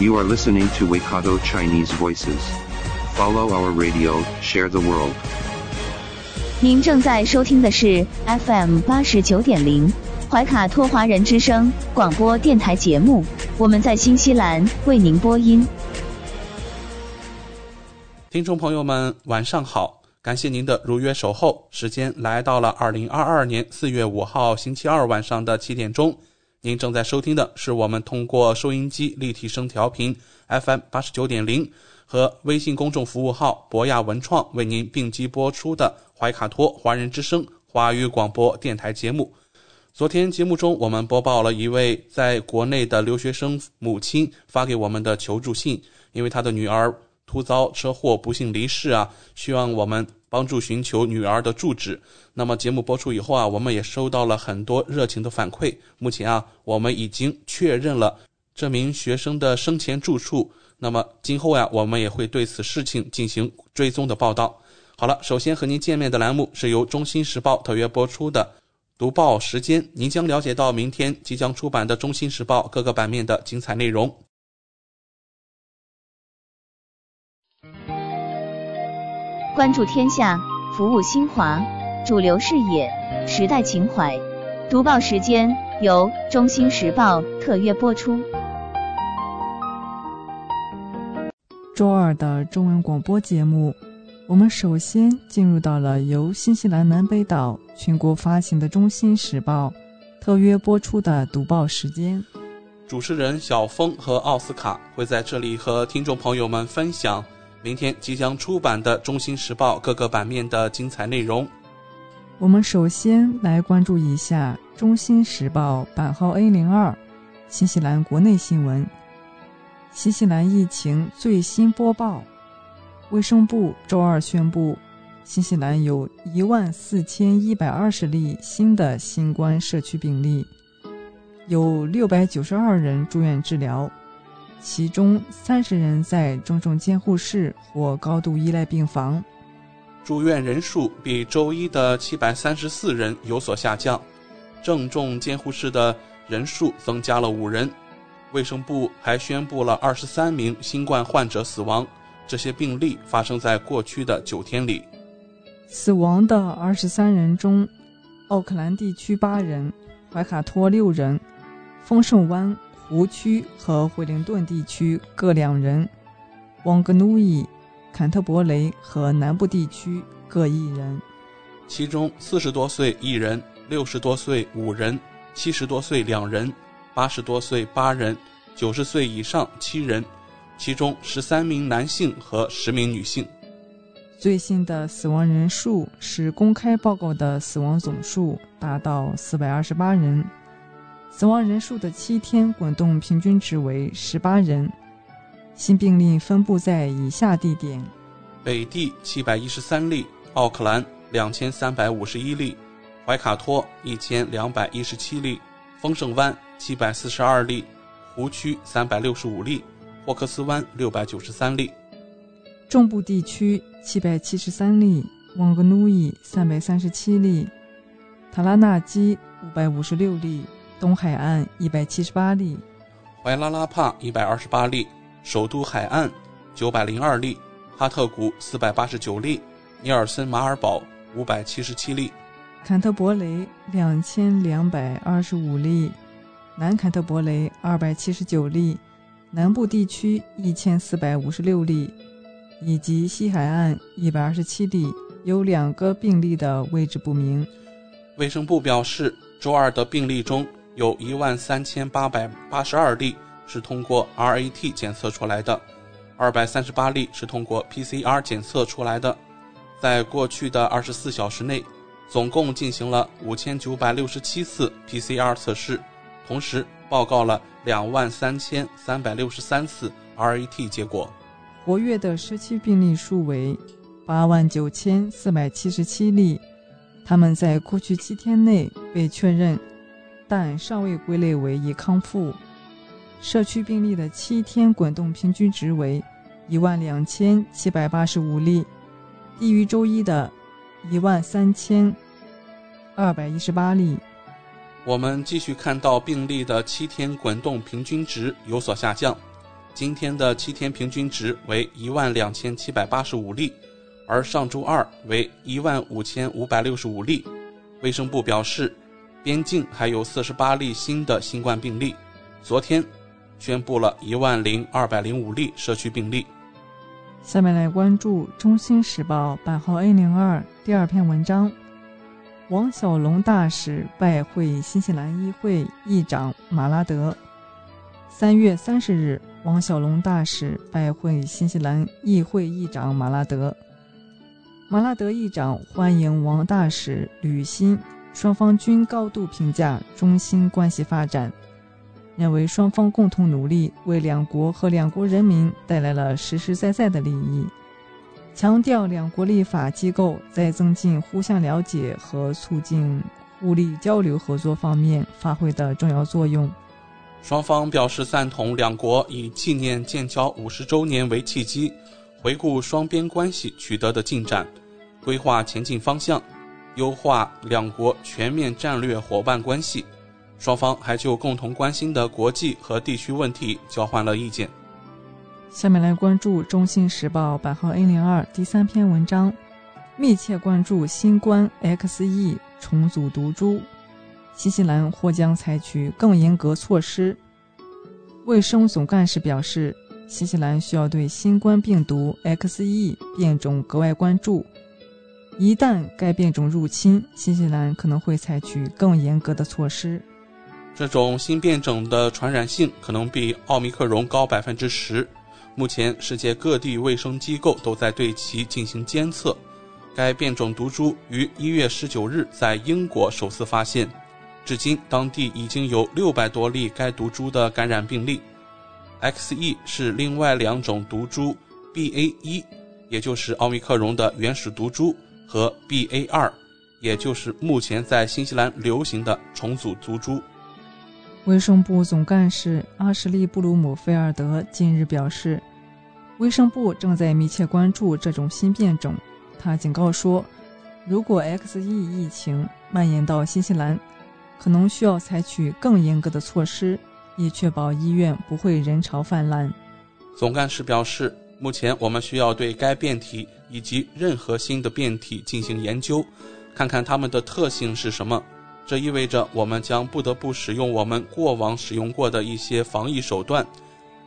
You are listening to Waikato Chinese Voices. Follow our radio, share the world. 您正在收听的是 FM 八十九点零怀卡托华人之声广播电台节目，我们在新西兰为您播音。听众朋友们，晚上好！感谢您的如约守候。时间来到了二零二二年四月五号星期二晚上的七点钟。您正在收听的是我们通过收音机立体声调频 FM 八十九点零和微信公众服务号博雅文创为您并机播出的怀卡托华人之声华语广播电台节目。昨天节目中，我们播报了一位在国内的留学生母亲发给我们的求助信，因为她的女儿突遭车祸不幸离世啊，希望我们帮助寻求女儿的住址。那么节目播出以后啊，我们也收到了很多热情的反馈。目前啊，我们已经确认了这名学生的生前住处。那么今后呀、我们也会对此事情进行追踪的报道。好了，首先和您见面的栏目是由《中新时报》特约播出的读报时间，您将了解到明天即将出版的《中新时报》各个版面的精彩内容。关注天下，服务新华，主流视野，时代情怀。读报时间由中新时报特约播出。周二的中文广播节目，我们首先进入到了由新西兰南北岛全国发行的《中新时报》特约播出的读报时间。主持人小峰和奥斯卡会在这里和听众朋友们分享明天即将出版的《中新时报》各个版面的精彩内容。我们首先来关注一下《中新时报》版号 A 零二新西兰国内新闻。新西兰疫情最新播报：卫生部周二宣布，新西兰有一万四千一百二十例新的新冠社区病例，有六百九十二人住院治疗，其中三十人在重症监护室或高度依赖病房。住院人数比周一的七百三十四人有所下降，正重监护室的人数增加了五人。卫生部还宣布了二十三名新冠患者死亡，这些病例发生在过去的九天里。死亡的二十三人中，奥克兰地区八人，怀卡托六人，丰盛湾、湖区和惠灵顿地区各两人，旺格努伊、坎特伯雷和南部地区各一人。其中四十多岁一人，六十多岁五人，七十多岁两人，八十多岁八人，九十岁以上七人，其中十三名男性和十名女性。最新的死亡人数是公开报告的死亡总数达到四百二十八人，死亡人数的七天滚动平均值为十八人。新病例分布在以下地点：北地七百一十三例，奥克兰两千三百五十一例，怀卡托一千两百一十七例，丰盛湾七百四十二例，湖区三百六十五例，霍克斯湾六百九十三例。中部地区七百七十三例，旺格努伊三百三十七例，塔拉纳基五百五十六例，东海岸一百七十八例，怀拉拉帕一百二十八例，首都海岸九百零二例，哈特谷四百八十九例，尼尔森马尔堡五百七十七例。坎特伯雷两千两百二十五例，南坎特伯雷二百七十九例，南部地区一千四百五十六例，以及西海岸一百二十七例，有两个病例的位置不明。卫生部表示，周二的病例中有一万三千八百八十二例是通过 RAT 检测出来的，二百三十八例是通过 PCR 检测出来的。在过去的二十四小时内，总共进行了五千九百六十七次 PCR 测试，同时报告了两万三千三百六十三次 RAT 结果。活跃的社区病例数为八万九千四百七十七例，他们在过去七天内被确认，但尚未归类为已康复。社区病例的七天滚动平均值为一万两千七百八十五例，低于周一的一万三千二百一十八例。我们继续看到病例的七天滚动平均值有所下降，今天的七天平均值为一万两千七百八十五例，而上周二为一万五千五百六十五例。卫生部表示，边境还有四十八例新的新冠病例。昨天宣布了一万零二百零五例社区病例。下面来关注《中新时报》版号 A 零二第二篇文章。王小龙大使拜会新西兰议会议长马拉德。三月三十日，王小龙大使拜会新西兰议会议长马拉德。马拉德议长欢迎王大使履新，双方均高度评价中新关系发展，认为双方共同努力为两国和两国人民带来了实实在在的利益。强调两国立法机构在增进互相了解和促进互利交流合作方面发挥的重要作用。双方表示赞同两国以纪念建交五十周年为契机，回顾双边关系取得的进展，规划前进方向，优化两国全面战略伙伴关系。双方还就共同关心的国际和地区问题交换了意见。下面来关注《中新时报》版号 A 零二第三篇文章：密切关注新冠 XE 重组毒株，新西兰或将采取更严格措施。卫生总干事表示，新西兰需要对新冠病毒 XE 变种格外关注，一旦该变种入侵，新西兰可能会采取更严格的措施。这种新变种的传染性可能比奥密克戎高百分之十。目前，世界各地卫生机构都在对其进行监测。该变种毒株于一月十九日在英国首次发现，至今当地已经有六百多例该毒株的感染病例。XE 是另外两种毒株 BA 一，也就是奥密克戎的原始毒株，和 BA 二，也就是目前在新西兰流行的重组毒株。卫生部总干事阿什利·布鲁姆菲尔德近日表示，卫生部正在密切关注这种新变种。他警告说，如果 XE 疫情蔓延到新西兰，可能需要采取更严格的措施，以确保医院不会人潮泛滥。总干事表示，目前我们需要对该变体以及任何新的变体进行研究，看看它们的特性是什么。这意味着我们将不得不使用我们过往使用过的一些防疫手段，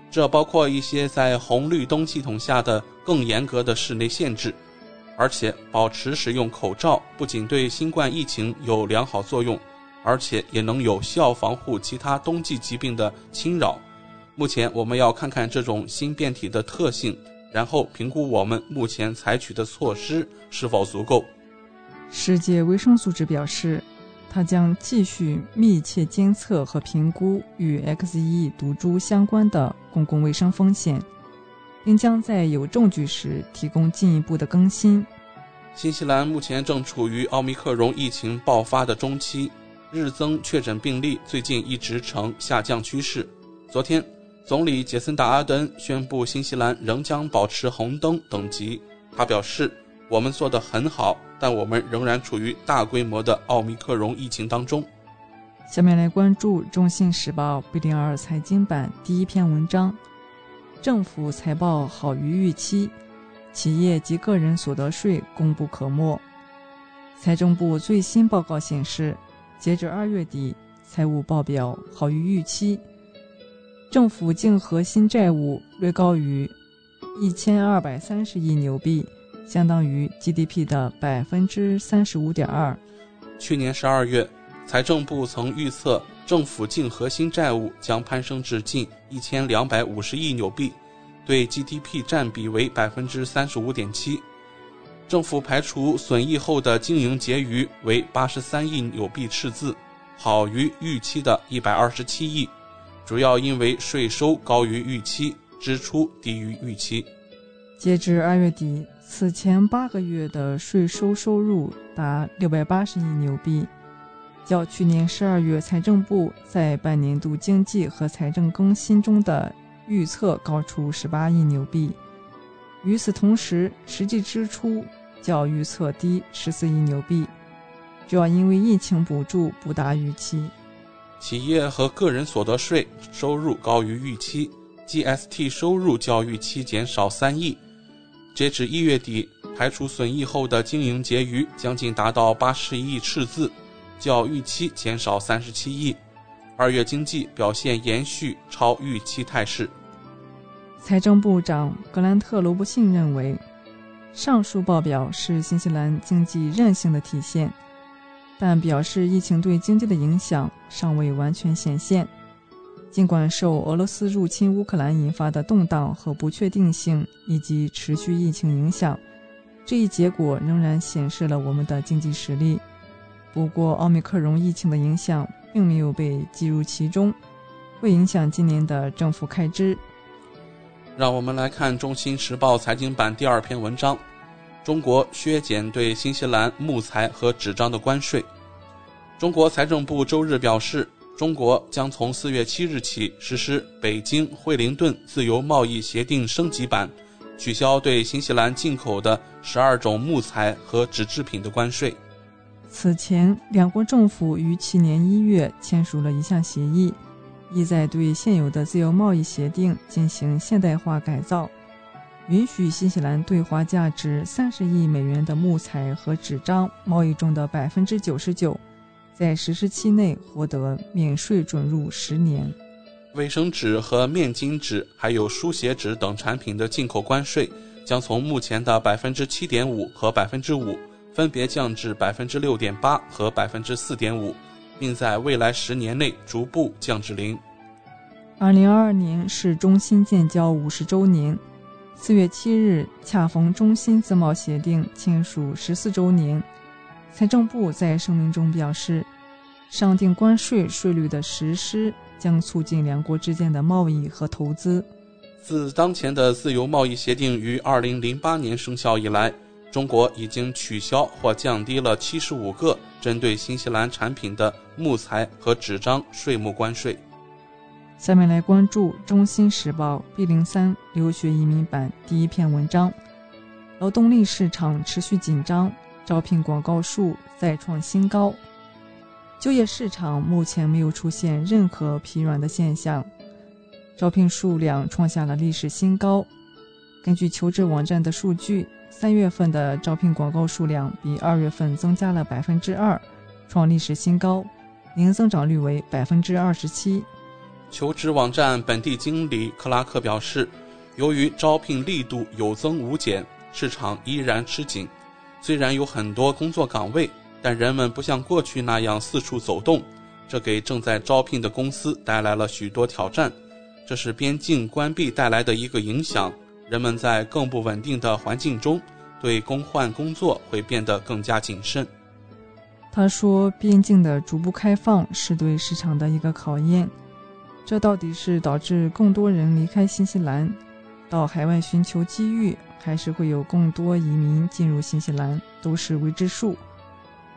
这包括一些在红绿灯系统下的更严格的室内限制，而且保持使用口罩不仅对新冠疫情有良好作用，而且也能有效防护其他冬季疾病的侵扰。目前我们要看看这种新变体的特性，然后评估我们目前采取的措施是否足够。世界卫生组织表示。它将继续密切监测和评估与 XE 毒株相关的公共卫生风险，并将在有证据时提供进一步的更新。新西兰目前正处于奥密克戎疫情爆发的中期，日增确诊病例最近一直呈下降趋势。昨天，总理杰森·达阿登宣布新西兰仍将保持红灯等级。他表示。我们做得很好，但我们仍然处于大规模的奥密克戎疫情当中。下面来关注《中信时报》B 零二财经版第一篇文章：政府财报好于预期，企业及个人所得税功不可没。财政部最新报告显示，截至二月底，财务报表好于预期，政府净核心债务略高于一千二百三十亿纽币。相当于 GDP 的百分之三十五点二。去年十二月，财政部曾预测政府净核心债务将攀升至近一千两百五十亿纽币，对 GDP 占比为百分之三十五点七。政府排除损益后的经营结余为八十三亿纽币赤字，好于预期的一百二十七亿，主要因为税收高于预期，支出低于预期。截至二月底，此前八个月的税收收入达六百八十亿纽币，较去年十二月财政部在半年度经济和财政更新中的预测高出十八亿纽币。与此同时，实际支出较预测低十四亿纽币，主要因为疫情补助不达预期。企业和个人所得税收入高于预期，GST 收入较预期减少三亿。截止一月底，排除损益后的经营结余将近达到八十亿赤字，较预期减少三十七亿。二月经济表现延续超预期态势。财政部长格兰特·罗布逊认为，上述报表是新西兰经济韧性的体现，但表示疫情对经济的影响尚未完全显现。尽管受俄罗斯入侵乌克兰引发的动荡和不确定性以及持续疫情影响，这一结果仍然显示了我们的经济实力。不过，奥密克戎疫情的影响并没有被计入其中，会影响今年的政府开支。让我们来看《中新时报》财经版第二篇文章：中国削减对新西兰木材和纸张的关税。中国财政部周日表示，中国将从四月七日起实施《北京惠灵顿自由贸易协定》升级版，取消对新西兰进口的十二种木材和纸制品的关税。此前，两国政府于去年一月签署了一项协议。意在对现有的自由贸易协定进行现代化改造，允许新西兰对华价值三十亿美元的木材和纸张贸易中的百分之九十九，在实施期内获得免税准入十年。卫生纸和面巾纸，还有书写纸等产品的进口关税，将从目前的百分之七点五和百分之五，分别降至百分之六点八和百分之四点五。并在未来十年内逐步降至零。二零二二年是中新建交五十周年，四月七日恰逢中新自贸协定签署十四周年。财政部在声明中表示，上定关税税率的实施将促进两国之间的贸易和投资。自当前的自由贸易协定于二零零八年生效以来。中国已经取消或降低了七十五个针对新西兰产品的木材和纸张税目关税。下面来关注《中新时报》B 零三留学移民版第一篇文章：劳动力市场持续紧张，招聘广告数再创新高。就业市场目前没有出现任何疲软的现象，招聘数量创下了历史新高。根据求职网站的数据。三月份的招聘广告数量比二月份增加了百分之二，创历史新高，年增长率为百分之二十七。求职网站本地经理克拉克表示，由于招聘力度有增无减，市场依然吃紧。虽然有很多工作岗位，但人们不像过去那样四处走动，这给正在招聘的公司带来了许多挑战。这是边境关闭带来的一个影响。人们在更不稳定的环境中，对更换工作会变得更加谨慎。他说：“边境的逐步开放是对市场的一个考验，这到底是导致更多人离开新西兰，到海外寻求机遇，还是会有更多移民进入新西兰，都是未知数。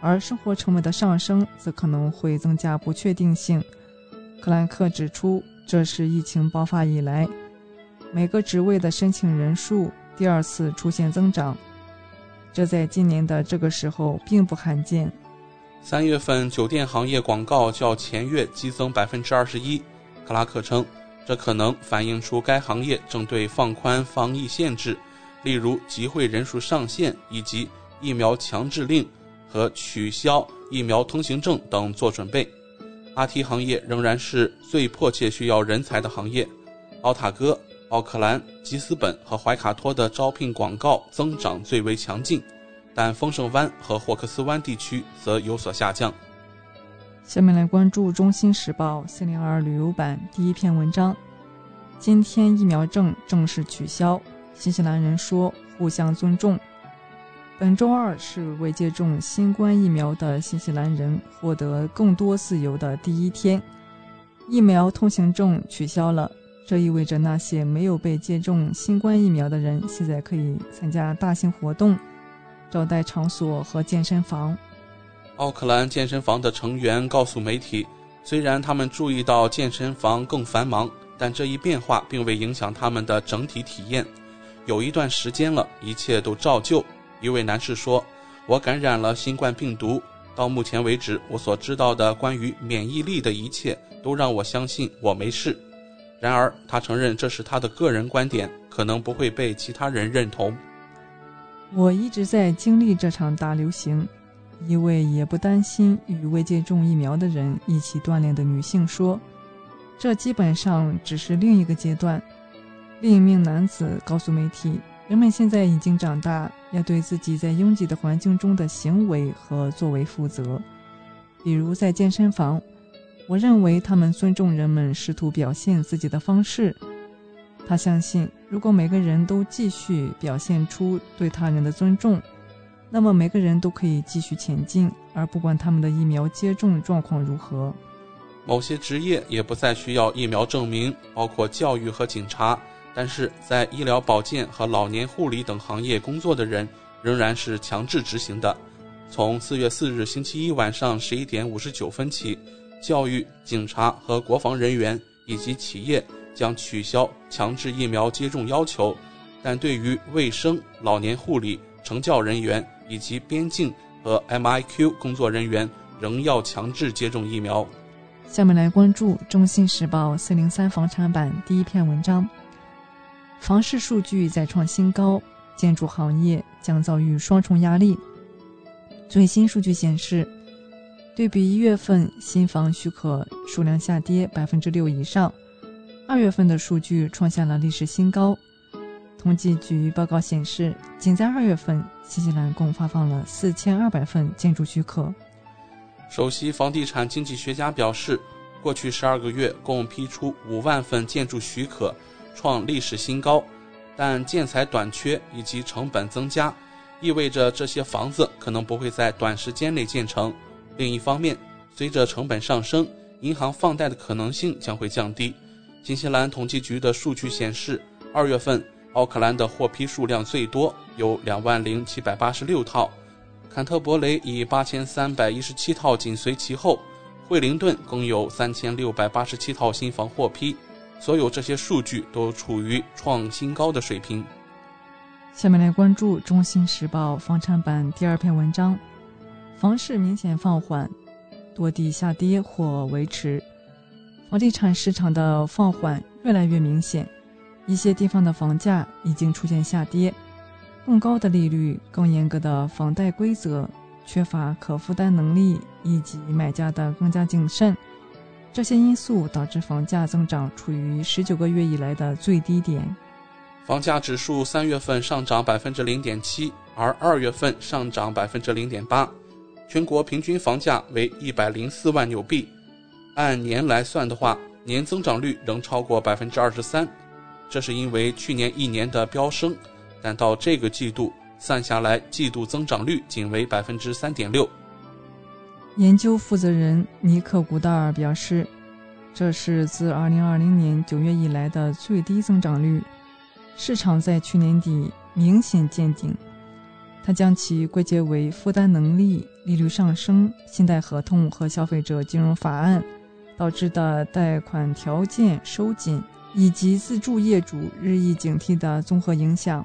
而生活成本的上升，则可能会增加不确定性。”克兰克指出，这是疫情爆发以来。每个职位的申请人数第二次出现增长，这在今年的这个时候并不罕见。三月份酒店行业广告较前月激增百分之二十一。克拉克称，这可能反映出该行业正对放宽防疫限制，例如集会人数上限以及疫苗强制令和取消疫苗通行证等做准备。IT 行业仍然是最迫切需要人才的行业。奥塔哥。奥克兰、吉斯本和怀卡托的招聘广告增长最为强劲，但丰盛湾和霍克斯湾地区则有所下降。下面来关注《中新时报》四零二旅游版第一篇文章：今天疫苗证正式取消，新西兰人说互相尊重。本周二是未接种新冠疫苗的新西兰人获得更多自由的第一天，疫苗通行证取消了。这意味着那些没有被接种新冠疫苗的人，现在可以参加大型活动、招待场所和健身房。奥克兰健身房的成员告诉媒体，虽然他们注意到健身房更繁忙，但这一变化并未影响他们的整体体验。有一段时间了，一切都照旧。一位男士说：“我感染了新冠病毒。到目前为止，我所知道的关于免疫力的一切都让我相信我没事。”然而，他承认这是他的个人观点，可能不会被其他人认同。我一直在经历这场大流行，一位也不担心与未接种疫苗的人一起锻炼的女性说：“这基本上只是另一个阶段。”另一名男子告诉媒体：“人们现在已经长大，要对自己在拥挤的环境中的行为和作为负责，比如在健身房。”我认为他们尊重人们试图表现自己的方式。他相信，如果每个人都继续表现出对他人的尊重，那么每个人都可以继续前进，而不管他们的疫苗接种状况如何。某些职业也不再需要疫苗证明，包括教育和警察。但是在医疗保健和老年护理等行业工作的人仍然是强制执行的。从四月四日星期一晚上十一点五十九分起。教育、警察和国防人员以及企业将取消强制疫苗接种要求，但对于卫生、老年护理、成教人员以及边境和 MIQ 工作人员仍要强制接种疫苗。下面来关注《中信时报》四零三房产版第一篇文章：房市数据再创新高，建筑行业将遭遇双重压力。最新数据显示。对比一月份新房许可数量下跌百分之六以上，二月份的数据创下了历史新高。统计局报告显示，仅在二月份，新西兰共发放了四千二百份建筑许可。首席房地产经济学家表示，过去十二个月共批出五万份建筑许可，创历史新高。但建材短缺以及成本增加，意味着这些房子可能不会在短时间内建成。另一方面，随着成本上升，银行放贷的可能性将会降低。新西兰统计局的数据显示，二月份奥克兰的获批数量最多，有两万零七百八十六套；坎特伯雷以八千三百一十七套紧随其后，惠灵顿共有三千六百八十七套新房获批。所有这些数据都处于创新高的水平。下面来关注《中新时报》房产版第二篇文章。房市明显放缓，多地下跌或维持。房地产市场的放缓越来越明显，一些地方的房价已经出现下跌。更高的利率、更严格的房贷规则、缺乏可负担能力以及买家的更加谨慎，这些因素导致房价增长处于十九个月以来的最低点。房价指数三月份上涨百分之零点七，而二月份上涨百分之零点八。全国平均房价为一百零四万纽币，按年来算的话，年增长率仍超过百分之二十三。这是因为去年一年的飙升，但到这个季度算下来，季度增长率仅为百分之三点六。研究负责人尼克·古道尔表示，这是自二零二零年九月以来的最低增长率，市场在去年底明显见顶。他将其归结为负担能力、利率上升、信贷合同和消费者金融法案导致的贷款条件收紧，以及自住业主日益警惕的综合影响。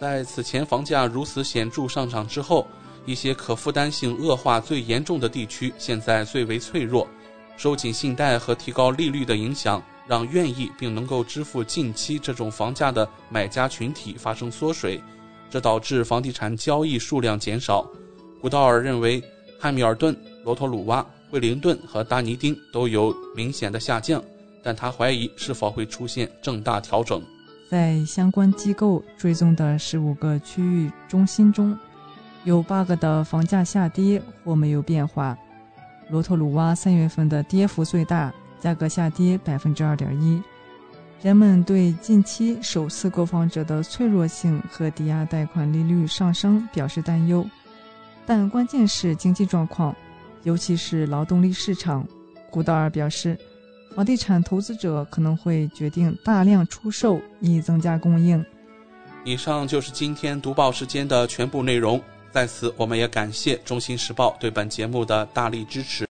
在此前房价如此显著上涨之后，一些可负担性恶化最严重的地区现在最为脆弱。收紧信贷和提高利率的影响，让愿意并能够支付近期这种房价的买家群体发生缩水。这导致房地产交易数量减少。古道尔认为，汉密尔顿、罗托鲁瓦、惠灵顿和达尼丁都有明显的下降，但他怀疑是否会出现正大调整。在相关机构追踪的十五个区域中心中，有八个的房价下跌或没有变化。罗托鲁瓦三月份的跌幅最大，价格下跌百分之二点一。人们对近期首次购房者的脆弱性和抵押贷款利率上升表示担忧，但关键是经济状况，尤其是劳动力市场。古道尔表示，房地产投资者可能会决定大量出售以增加供应。以上就是今天读报时间的全部内容。在此，我们也感谢《中心时报》对本节目的大力支持。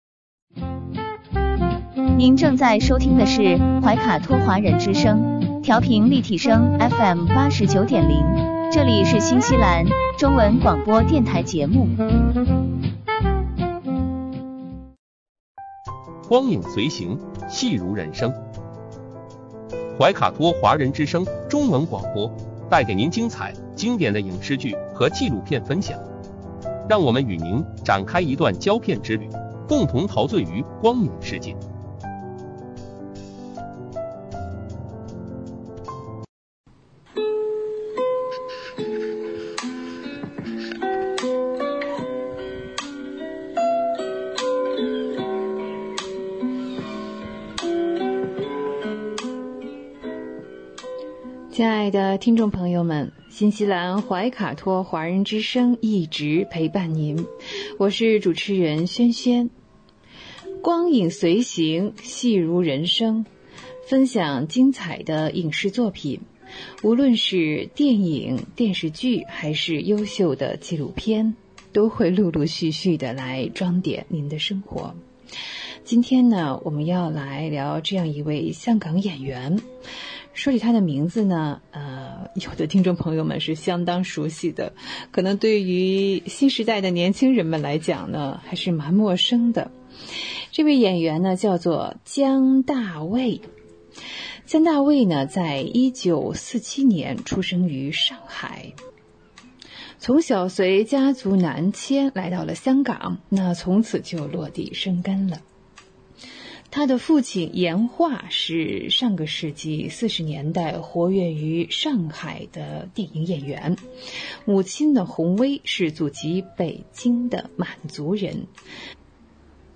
您正在收听的是怀卡托华人之声，调频立体声 FM 八十九点零，这里是新西兰中文广播电台节目。光影随行，戏如人生。怀卡托华人之声中文广播带给您精彩、经典的影视剧和纪录片分享，让我们与您展开一段胶片之旅，共同陶醉于光影世界。亲爱的听众朋友们，新西兰怀卡托华人之声一直陪伴您，我是主持人轩轩。光影随行，戏如人生，分享精彩的影视作品，无论是电影、电视剧，还是优秀的纪录片，都会陆陆续续的来装点您的生活。今天呢，我们要来聊这样一位香港演员。说起他的名字呢，呃，有的听众朋友们是相当熟悉的，可能对于新时代的年轻人们来讲呢，还是蛮陌生的。这位演员呢，叫做江大卫。江大卫呢，在一九四七年出生于上海，从小随家族南迁来到了香港，那从此就落地生根了。他的父亲严化是上个世纪四十年代活跃于上海的电影演员，母亲呢洪薇是祖籍北京的满族人，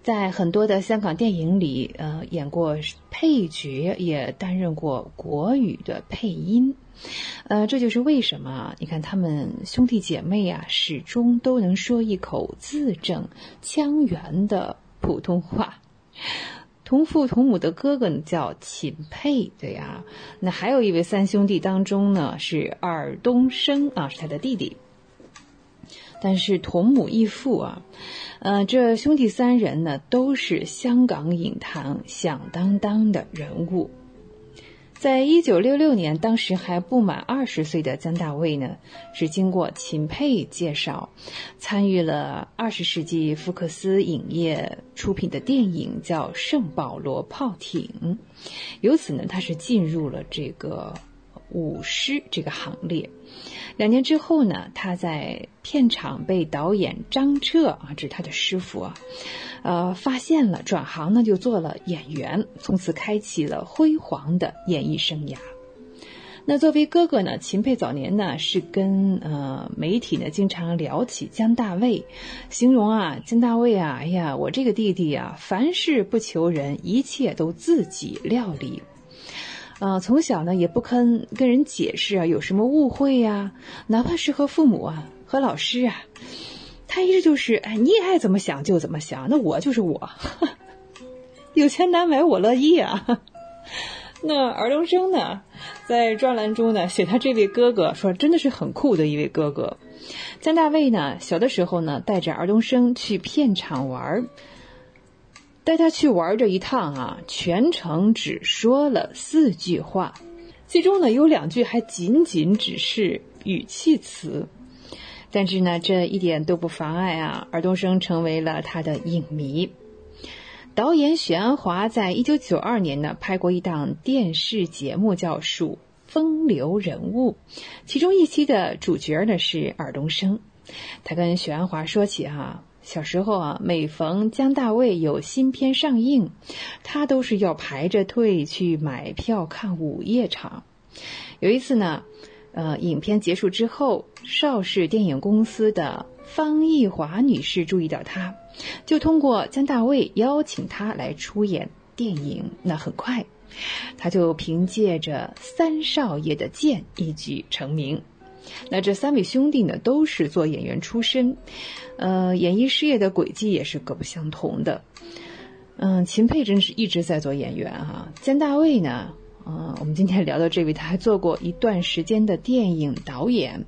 在很多的香港电影里，呃，演过配角，也担任过国语的配音，呃，这就是为什么你看他们兄弟姐妹啊，始终都能说一口字正腔圆的普通话。同父同母的哥哥呢叫秦沛，对呀。那还有一位三兄弟当中呢是尔冬升啊，是他的弟弟。但是同母异父啊，呃，这兄弟三人呢都是香港影坛响当当的人物。在一九六六年，当时还不满二十岁的曾大卫呢，是经过秦沛介绍，参与了二十世纪福克斯影业出品的电影，叫《圣保罗炮艇》，由此呢，他是进入了这个舞狮这个行列。两年之后呢，他在片场被导演张彻啊，这是他的师傅啊。呃，发现了，转行呢就做了演员，从此开启了辉煌的演艺生涯。那作为哥哥呢，秦沛早年呢是跟呃媒体呢经常聊起江大卫，形容啊江大卫啊，哎呀，我这个弟弟啊，凡事不求人，一切都自己料理。啊，从小呢也不肯跟人解释啊，有什么误会呀，哪怕是和父母啊、和老师啊。他一直就是，哎，你爱怎么想就怎么想，那我就是我，有钱难买我乐意啊。那尔冬升呢，在专栏中呢写他这位哥哥，说真的是很酷的一位哥哥。江大卫呢，小的时候呢带着尔冬升去片场玩，带他去玩这一趟啊，全程只说了四句话，其中呢有两句还仅仅只是语气词。但是呢，这一点都不妨碍啊，尔冬升成为了他的影迷。导演许鞍华在一九九二年呢拍过一档电视节目，叫《数风流人物》，其中一期的主角呢是尔冬升。他跟许鞍华说起哈，小时候啊，每逢姜大卫有新片上映，他都是要排着队去买票看午夜场。有一次呢。呃，影片结束之后，邵氏电影公司的方逸华女士注意到他，就通过姜大卫邀请他来出演电影。那很快，他就凭借着《三少爷的剑》一举成名。那这三位兄弟呢，都是做演员出身，呃，演艺事业的轨迹也是各不相同的。嗯，秦沛真是一直在做演员哈。姜大卫呢，嗯，我们今天聊到这位，他还做过一段时间的电影导演。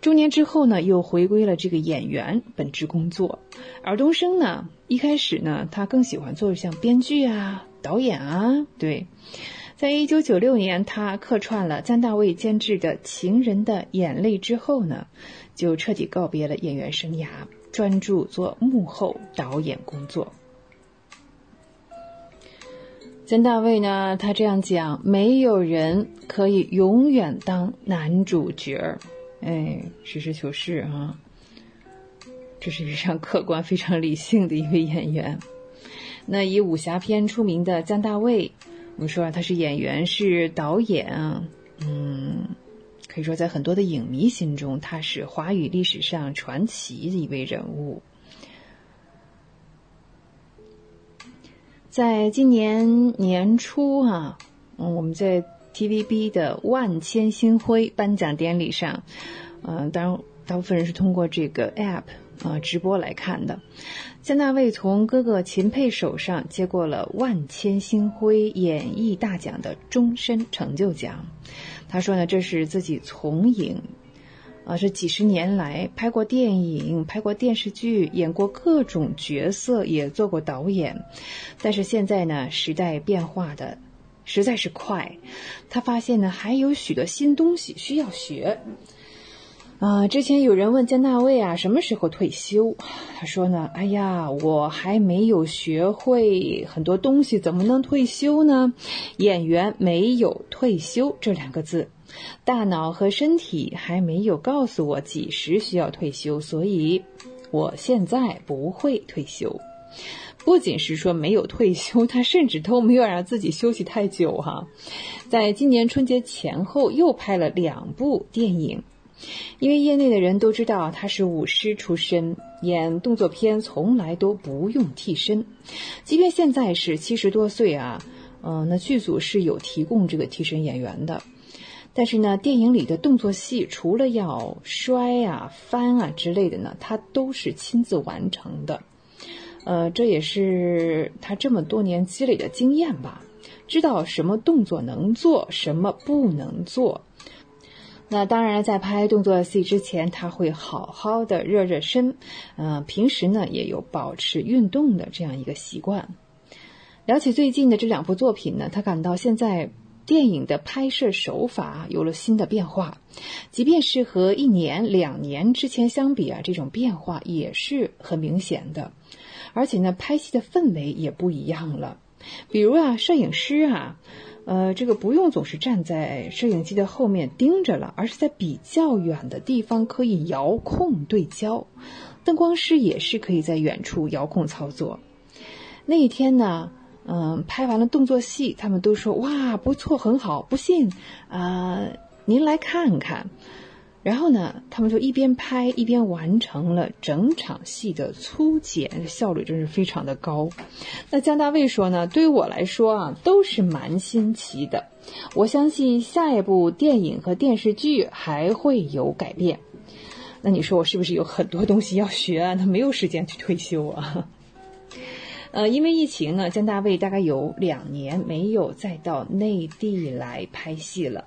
中年之后呢，又回归了这个演员本职工作。尔冬升呢，一开始呢，他更喜欢做像编剧啊、导演啊。对，在一九九六年，他客串了姜大卫监制的《情人的眼泪》之后呢，就彻底告别了演员生涯，专注做幕后导演工作。姜大卫呢，他这样讲：没有人可以永远当男主角儿。哎，实事求是啊，这是非常客观、非常理性的一位演员。那以武侠片出名的姜大卫，我们说他是演员，是导演，嗯，可以说在很多的影迷心中，他是华语历史上传奇的一位人物。在今年年初啊，嗯，我们在。TVB 的万千星辉颁奖典礼上，嗯，当然大部分人是通过这个 App 啊直播来看的。姜大卫从哥哥秦沛手上接过了万千星辉演艺大奖的终身成就奖。他说呢，这是自己从影啊，这几十年来拍过电影、拍过电视剧、演过各种角色，也做过导演。但是现在呢，时代变化的。实在是快，他发现呢还有许多新东西需要学。啊，之前有人问姜大卫啊什么时候退休，他说呢，哎呀，我还没有学会很多东西，怎么能退休呢？演员没有退休这两个字，大脑和身体还没有告诉我几时需要退休，所以我现在不会退休。不仅是说没有退休，他甚至都没有让自己休息太久哈。在今年春节前后又拍了两部电影，因为业内的人都知道他是武师出身，演动作片从来都不用替身。即便现在是七十多岁啊，嗯，那剧组是有提供这个替身演员的，但是呢，电影里的动作戏除了要摔啊、翻啊之类的呢，他都是亲自完成的。呃，这也是他这么多年积累的经验吧，知道什么动作能做，什么不能做。那当然，在拍动作戏之前，他会好好的热热身，嗯，平时呢也有保持运动的这样一个习惯。聊起最近的这两部作品呢，他感到现在电影的拍摄手法有了新的变化，即便是和一年、两年之前相比啊，这种变化也是很明显的。而且呢，拍戏的氛围也不一样了。比如啊，摄影师啊，呃，这个不用总是站在摄影机的后面盯着了，而是在比较远的地方可以遥控对焦。灯光师也是可以在远处遥控操作。那一天呢，嗯，拍完了动作戏，他们都说哇，不错，很好。不信啊，您来看看。然后呢，他们就一边拍一边完成了整场戏的粗剪，效率真是非常的高。那姜大卫说呢，对于我来说啊，都是蛮新奇的。我相信下一部电影和电视剧还会有改变。那你说我是不是有很多东西要学啊？他没有时间去退休啊。呃，因为疫情呢，姜大卫大概有两年没有再到内地来拍戏了。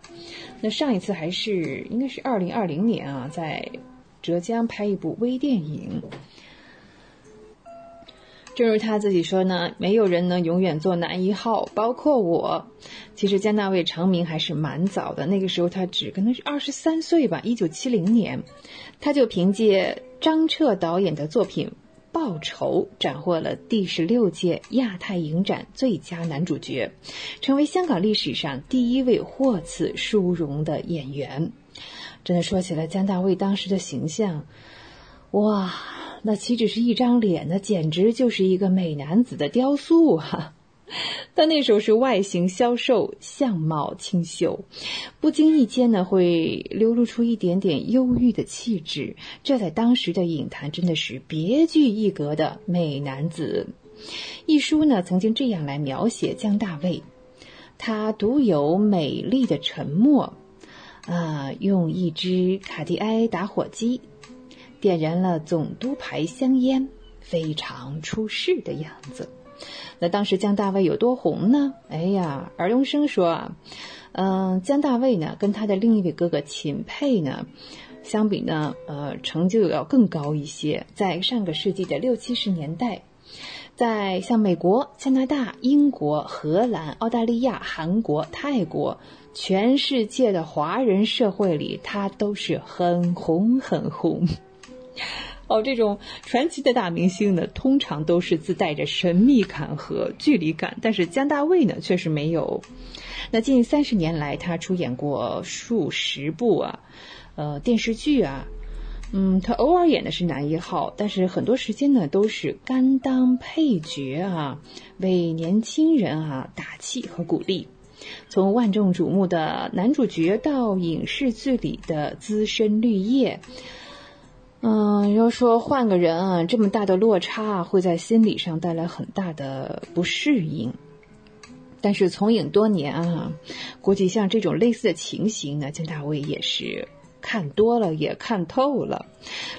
那上一次还是应该是二零二零年啊，在浙江拍一部微电影。正如他自己说呢，没有人能永远做男一号，包括我。其实姜大卫成名还是蛮早的，那个时候他只可能是二十三岁吧，一九七零年，他就凭借张彻导演的作品。报仇斩获了第十六届亚太影展最佳男主角，成为香港历史上第一位获此殊荣的演员。真的说起来，姜大卫当时的形象，哇，那岂止是一张脸，那简直就是一个美男子的雕塑啊！但那时候是外形消瘦，相貌清秀，不经意间呢会流露出一点点忧郁的气质。这在当时的影坛真的是别具一格的美男子。一书呢曾经这样来描写姜大卫：他独有美丽的沉默，啊，用一支卡地埃打火机点燃了总督牌香烟。非常出世的样子。那当时姜大卫有多红呢？哎呀，尔冬升说啊，嗯，姜大卫呢跟他的另一位哥哥秦沛呢。相比呢，呃，成就要更高一些。在上个世纪的六七十年代，在像美国、加拿大、英国、荷兰、澳大利亚、韩国、泰国，全世界的华人社会里，他都是很红很红。哦，这种传奇的大明星呢，通常都是自带着神秘感和距离感，但是姜大卫呢，确实没有。那近三十年来，他出演过数十部啊。呃，电视剧啊，嗯，他偶尔演的是男一号，但是很多时间呢都是甘当配角啊，为年轻人啊打气和鼓励。从万众瞩目的男主角到影视剧里的资深绿叶，嗯，要说换个人啊，这么大的落差会在心理上带来很大的不适应。但是从影多年啊，估计像这种类似的情形呢，金大卫也是。看多了也看透了，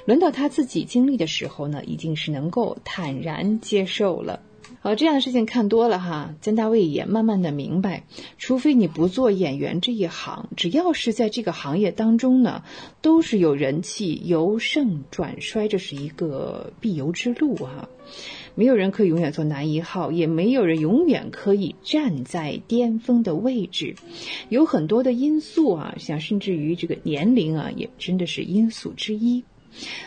轮到他自己经历的时候呢，已经是能够坦然接受了。好，这样的事情看多了哈，曾大卫也慢慢的明白，除非你不做演员这一行，只要是在这个行业当中呢，都是有人气由盛转衰，这是一个必由之路哈。没有人可以永远做男一号，也没有人永远可以站在巅峰的位置。有很多的因素啊，像甚至于这个年龄啊，也真的是因素之一。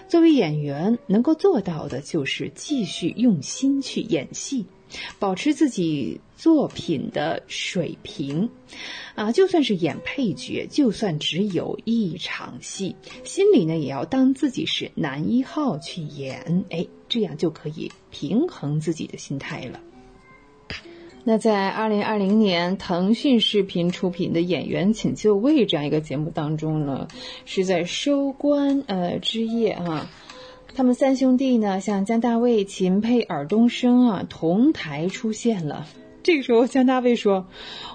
作为演员，能够做到的就是继续用心去演戏。保持自己作品的水平，啊，就算是演配角，就算只有一场戏，心里呢也要当自己是男一号去演，哎，这样就可以平衡自己的心态了。那在二零二零年腾讯视频出品的《演员请就位》这样一个节目当中呢，是在收官呃之夜啊。他们三兄弟呢，像姜大卫、秦沛、尔冬升啊，同台出现了。这个时候，姜大卫说：“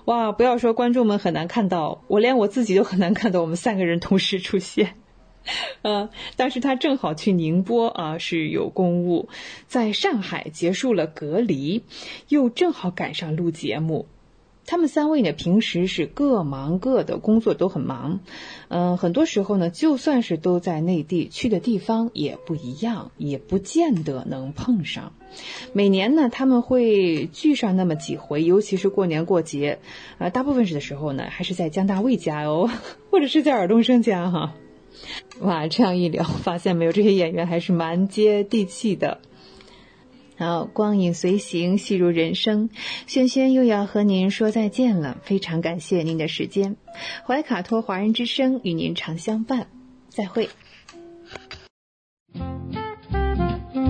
哇，不要说观众们很难看到，我连我自己都很难看到我们三个人同时出现。” 呃，但是他正好去宁波啊，是有公务，在上海结束了隔离，又正好赶上录节目。他们三位呢，平时是各忙各的，工作都很忙。嗯，很多时候呢，就算是都在内地，去的地方也不一样，也不见得能碰上。每年呢，他们会聚上那么几回，尤其是过年过节，啊，大部分是的时候呢，还是在姜大卫家哦，或者是在尔冬升家哈。哇，这样一聊，发现没有，这些演员还是蛮接地气的。好，光影随行，戏如人生。轩轩又要和您说再见了，非常感谢您的时间。怀卡托华人之声与您常相伴，再会。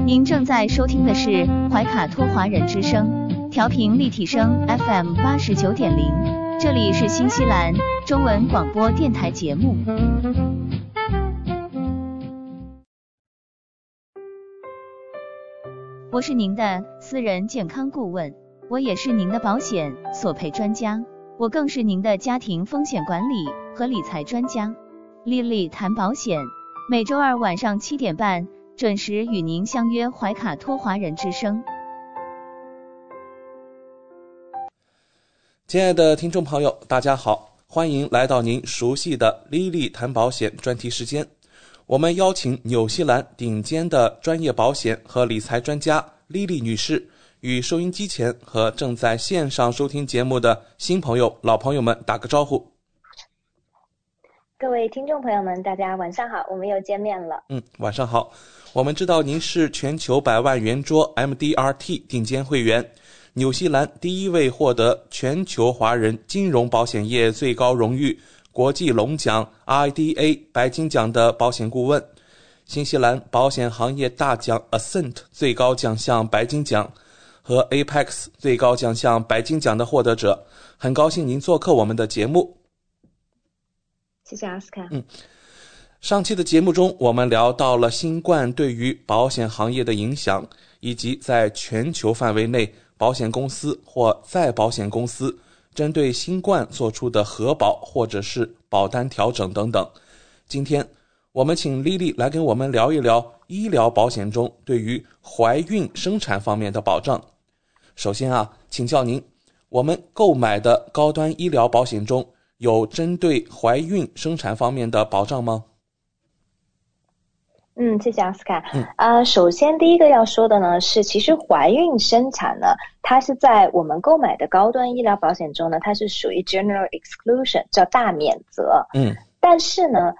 您正在收听的是怀卡托华人之声，调频立体声 FM 八十九点零，这里是新西兰中文广播电台节目。我是您的私人健康顾问，我也是您的保险索赔专家，我更是您的家庭风险管理和理财专家。丽丽谈保险，每周二晚上七点半准时与您相约怀卡托华人之声。亲爱的听众朋友，大家好，欢迎来到您熟悉的丽丽谈保险专题时间。我们邀请纽西兰顶尖的专业保险和理财专家莉莉女士，与收音机前和正在线上收听节目的新朋友、老朋友们打个招呼。各位听众朋友们，大家晚上好，我们又见面了。嗯，晚上好。我们知道您是全球百万圆桌 MDRT 顶尖会员，纽西兰第一位获得全球华人金融保险业最高荣誉。国际龙奖 IDA 白金奖的保险顾问，新西兰保险行业大奖 Ascent 最高奖项白金奖和 Apex 最高奖项白金奖的获得者，很高兴您做客我们的节目。谢谢阿斯卡。嗯，上期的节目中，我们聊到了新冠对于保险行业的影响，以及在全球范围内保险公司或再保险公司。针对新冠做出的核保或者是保单调整等等，今天我们请丽丽来跟我们聊一聊医疗保险中对于怀孕生产方面的保障。首先啊，请教您，我们购买的高端医疗保险中有针对怀孕生产方面的保障吗？嗯，谢谢奥斯卡。嗯，呃，首先第一个要说的呢是，其实怀孕生产呢，它是在我们购买的高端医疗保险中呢，它是属于 general exclusion，叫大免责。嗯，但是呢，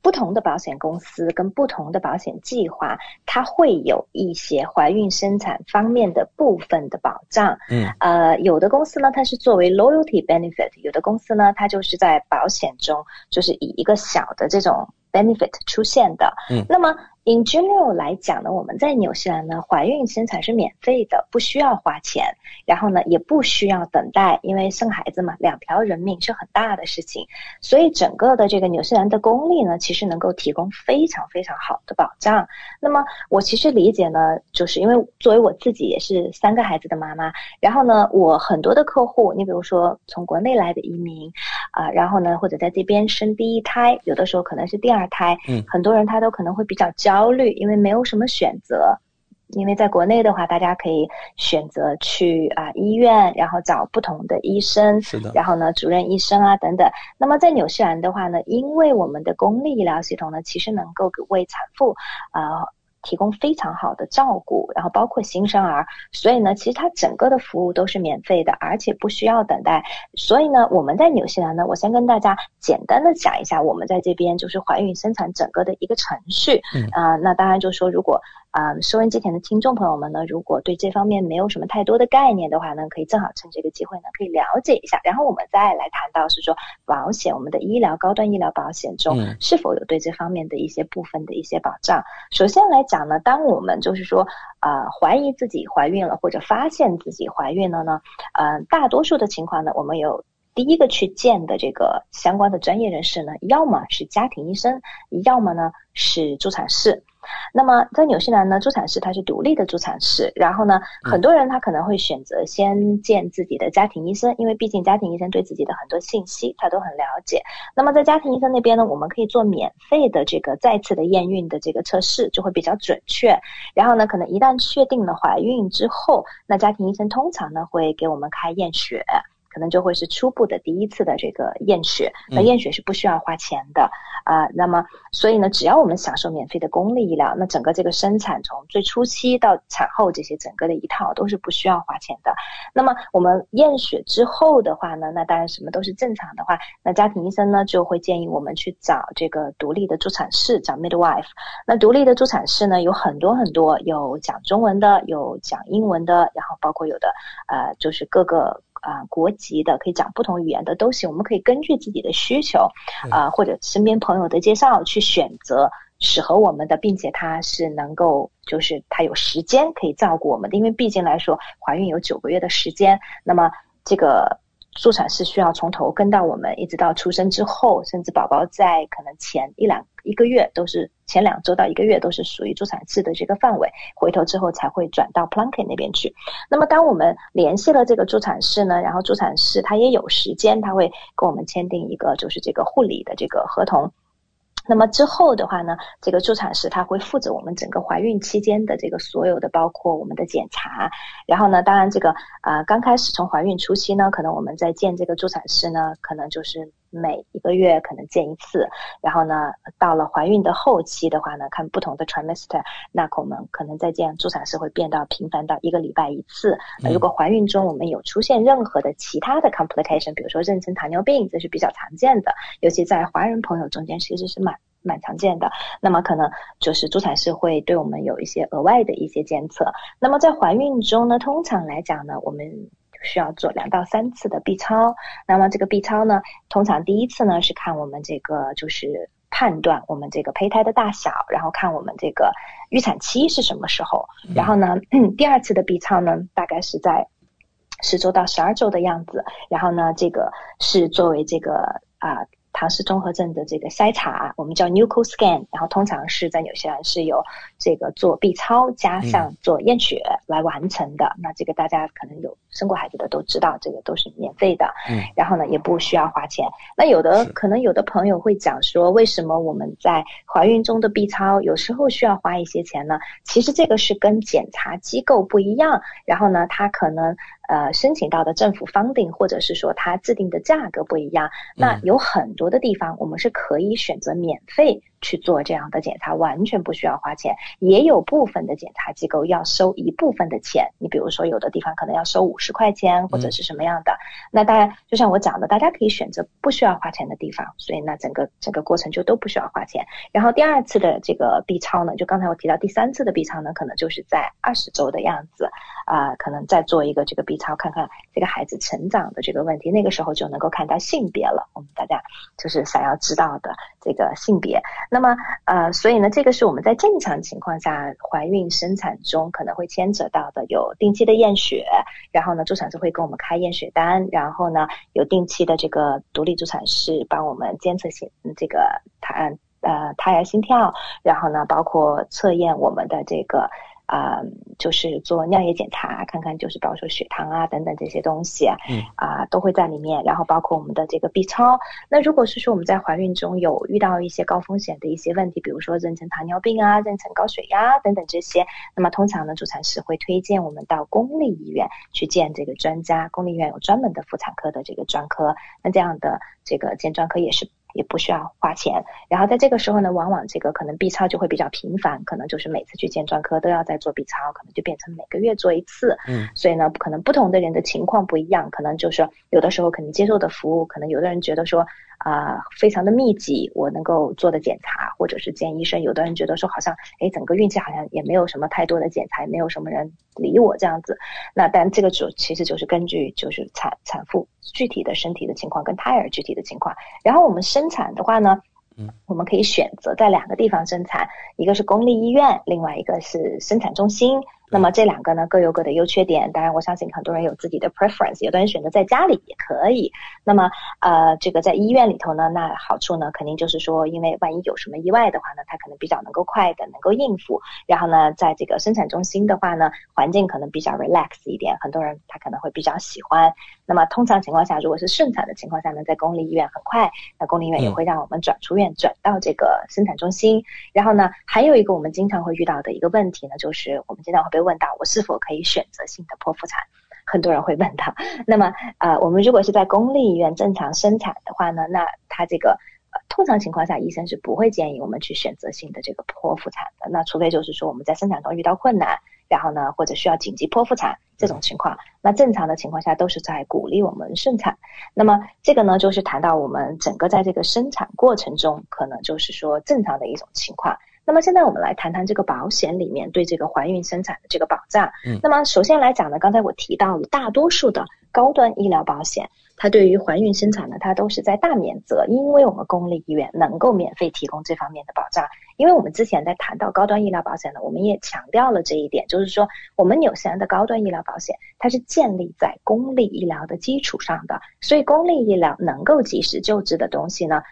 不同的保险公司跟不同的保险计划，它会有一些怀孕生产方面的部分的保障。嗯，呃，有的公司呢，它是作为 loyalty benefit；有的公司呢，它就是在保险中，就是以一个小的这种。Benefit 出现的，嗯，那么 in general 来讲呢，我们在纽西兰呢，怀孕生产是免费的，不需要花钱，然后呢，也不需要等待，因为生孩子嘛，两条人命是很大的事情，所以整个的这个纽西兰的公立呢，其实能够提供非常非常好的保障。那么我其实理解呢，就是因为作为我自己也是三个孩子的妈妈，然后呢，我很多的客户，你比如说从国内来的移民啊，然后呢，或者在这边生第一胎，有的时候可能是第二。胎，嗯，很多人他都可能会比较焦虑，因为没有什么选择。因为在国内的话，大家可以选择去啊医院，然后找不同的医生，是的。然后呢，主任医生啊等等。那么在纽西兰的话呢，因为我们的公立医疗系统呢，其实能够为产妇啊。提供非常好的照顾，然后包括新生儿，所以呢，其实它整个的服务都是免费的，而且不需要等待。所以呢，我们在纽西兰呢，我先跟大家简单的讲一下，我们在这边就是怀孕生产整个的一个程序。嗯啊，那当然就是说，如果啊，收音机前的听众朋友们呢，如果对这方面没有什么太多的概念的话呢，可以正好趁这个机会呢，可以了解一下。然后我们再来谈到是说，保险，我们的医疗高端医疗保险中是否有对这方面的一些部分的一些保障。首先来讲呢，当我们就是说啊，怀疑自己怀孕了或者发现自己怀孕了呢，呃，大多数的情况呢，我们有第一个去见的这个相关的专业人士呢，要么是家庭医生，要么呢是助产士。那么在纽西兰呢，助产士他是独立的助产士，然后呢，很多人他可能会选择先见自己的家庭医生，因为毕竟家庭医生对自己的很多信息他都很了解。那么在家庭医生那边呢，我们可以做免费的这个再次的验孕的这个测试，就会比较准确。然后呢，可能一旦确定了怀孕之后，那家庭医生通常呢会给我们开验血。可能就会是初步的第一次的这个验血，那验血是不需要花钱的啊。那么，所以呢，只要我们享受免费的公立医疗，那整个这个生产从最初期到产后这些整个的一套都是不需要花钱的。那么我们验血之后的话呢，那当然什么都是正常的话，那家庭医生呢就会建议我们去找这个独立的助产士，找 midwife。那独立的助产士呢有很多很多，有讲中文的，有讲英文的，然后包括有的呃就是各个。啊，国籍的可以讲不同语言的都行，我们可以根据自己的需求，啊或者身边朋友的介绍去选择适合我们的，并且他是能够就是他有时间可以照顾我们的，因为毕竟来说怀孕有九个月的时间，那么这个。助产士需要从头跟到我们，一直到出生之后，甚至宝宝在可能前一两一个月都是前两周到一个月都是属于助产士的这个范围，回头之后才会转到 Plunket 那边去。那么当我们联系了这个助产士呢，然后助产士他也有时间，他会跟我们签订一个就是这个护理的这个合同。那么之后的话呢，这个助产士他会负责我们整个怀孕期间的这个所有的，包括我们的检查。然后呢，当然这个啊，刚开始从怀孕初期呢，可能我们在见这个助产师呢，可能就是。每一个月可能见一次，然后呢，到了怀孕的后期的话呢，看不同的 trimester，那我们可能再见助产士会变到频繁到一个礼拜一次。那如果怀孕中我们有出现任何的其他的 complication，比如说妊娠糖尿病，这是比较常见的，尤其在华人朋友中间其实是蛮蛮常见的。那么可能就是助产士会对我们有一些额外的一些监测。那么在怀孕中呢，通常来讲呢，我们。需要做两到三次的 B 超，那么这个 B 超呢，通常第一次呢是看我们这个就是判断我们这个胚胎的大小，然后看我们这个预产期是什么时候，然后呢 第二次的 B 超呢大概是在十周到十二周的样子，然后呢这个是作为这个啊唐氏综合症的这个筛查，我们叫 Nuco Scan，然后通常是在纽西兰是由这个做 B 超加上做验血来完成的。那这个大家可能有生过孩子的都知道，这个都是免费的。嗯，然后呢也不需要花钱。那有的可能有的朋友会讲说，为什么我们在怀孕中的 B 超有时候需要花一些钱呢？其实这个是跟检查机构不一样，然后呢，它可能。呃，申请到的政府方定，或者是说它制定的价格不一样，那有很多的地方我们是可以选择免费。去做这样的检查完全不需要花钱，也有部分的检查机构要收一部分的钱。你比如说，有的地方可能要收五十块钱或者是什么样的。那当然，就像我讲的，大家可以选择不需要花钱的地方，所以那整个整个过程就都不需要花钱。然后第二次的这个 B 超呢，就刚才我提到第三次的 B 超呢，可能就是在二十周的样子啊，可能再做一个这个 B 超，看看这个孩子成长的这个问题。那个时候就能够看到性别了。我们大家就是想要知道的这个性别。那么，呃，所以呢，这个是我们在正常情况下怀孕生产中可能会牵扯到的，有定期的验血，然后呢，助产师会给我们开验血单，然后呢，有定期的这个独立助产师帮我们监测心这个胎呃胎儿心跳，然后呢，包括测验我们的这个。啊，就是做尿液检查，看看就是比如说血糖啊等等这些东西，嗯，啊都会在里面。然后包括我们的这个 B 超。那如果是说我们在怀孕中有遇到一些高风险的一些问题，比如说妊娠糖尿病啊、妊娠高血压等等这些，那么通常呢，助产师会推荐我们到公立医院去见这个专家。公立医院有专门的妇产科的这个专科，那这样的这个见专科也是。也不需要花钱，然后在这个时候呢，往往这个可能 B 超就会比较频繁，可能就是每次去见专科都要再做 B 超，可能就变成每个月做一次。嗯，所以呢，可能不同的人的情况不一样，可能就是有的时候可能接受的服务，可能有的人觉得说。啊，非常的密集，我能够做的检查，或者是见医生。有的人觉得说，好像哎，整个孕期好像也没有什么太多的检查，也没有什么人理我这样子。那但这个主其实就是根据就是产产妇具体的身体的情况跟胎儿具体的情况。然后我们生产的话呢，嗯，我们可以选择在两个地方生产，一个是公立医院，另外一个是生产中心。那么这两个呢各有各的优缺点，当然我相信很多人有自己的 preference，有的人选择在家里也可以。那么呃这个在医院里头呢，那好处呢肯定就是说，因为万一有什么意外的话呢，他可能比较能够快的能够应付。然后呢，在这个生产中心的话呢，环境可能比较 relax 一点，很多人他可能会比较喜欢。那么通常情况下，如果是顺产的情况下呢，在公立医院很快，那公立医院也会让我们转出院转到这个生产中心。然后呢，还有一个我们经常会遇到的一个问题呢，就是我们经常会被问到我是否可以选择性的剖腹产，很多人会问到。那么，呃，我们如果是在公立医院正常生产的话呢，那他这个，通常情况下医生是不会建议我们去选择性的这个剖腹产的。那除非就是说我们在生产中遇到困难，然后呢，或者需要紧急剖腹产这种情况，那正常的情况下都是在鼓励我们顺产。那么这个呢，就是谈到我们整个在这个生产过程中，可能就是说正常的一种情况。那么现在我们来谈谈这个保险里面对这个怀孕生产的这个保障。嗯，那么首先来讲呢，刚才我提到了大多数的高端医疗保险，它对于怀孕生产呢，它都是在大免责，因为我们公立医院能够免费提供这方面的保障。因为我们之前在谈到高端医疗保险呢，我们也强调了这一点，就是说我们纽西兰的高端医疗保险，它是建立在公立医疗的基础上的，所以公立医疗能够及时救治的东西呢。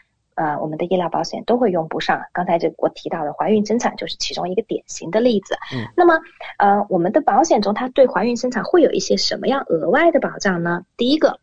呃，我们的医疗保险都会用不上。刚才这我提到的怀孕生产就是其中一个典型的例子。嗯，那么呃，我们的保险中它对怀孕生产会有一些什么样额外的保障呢？第一个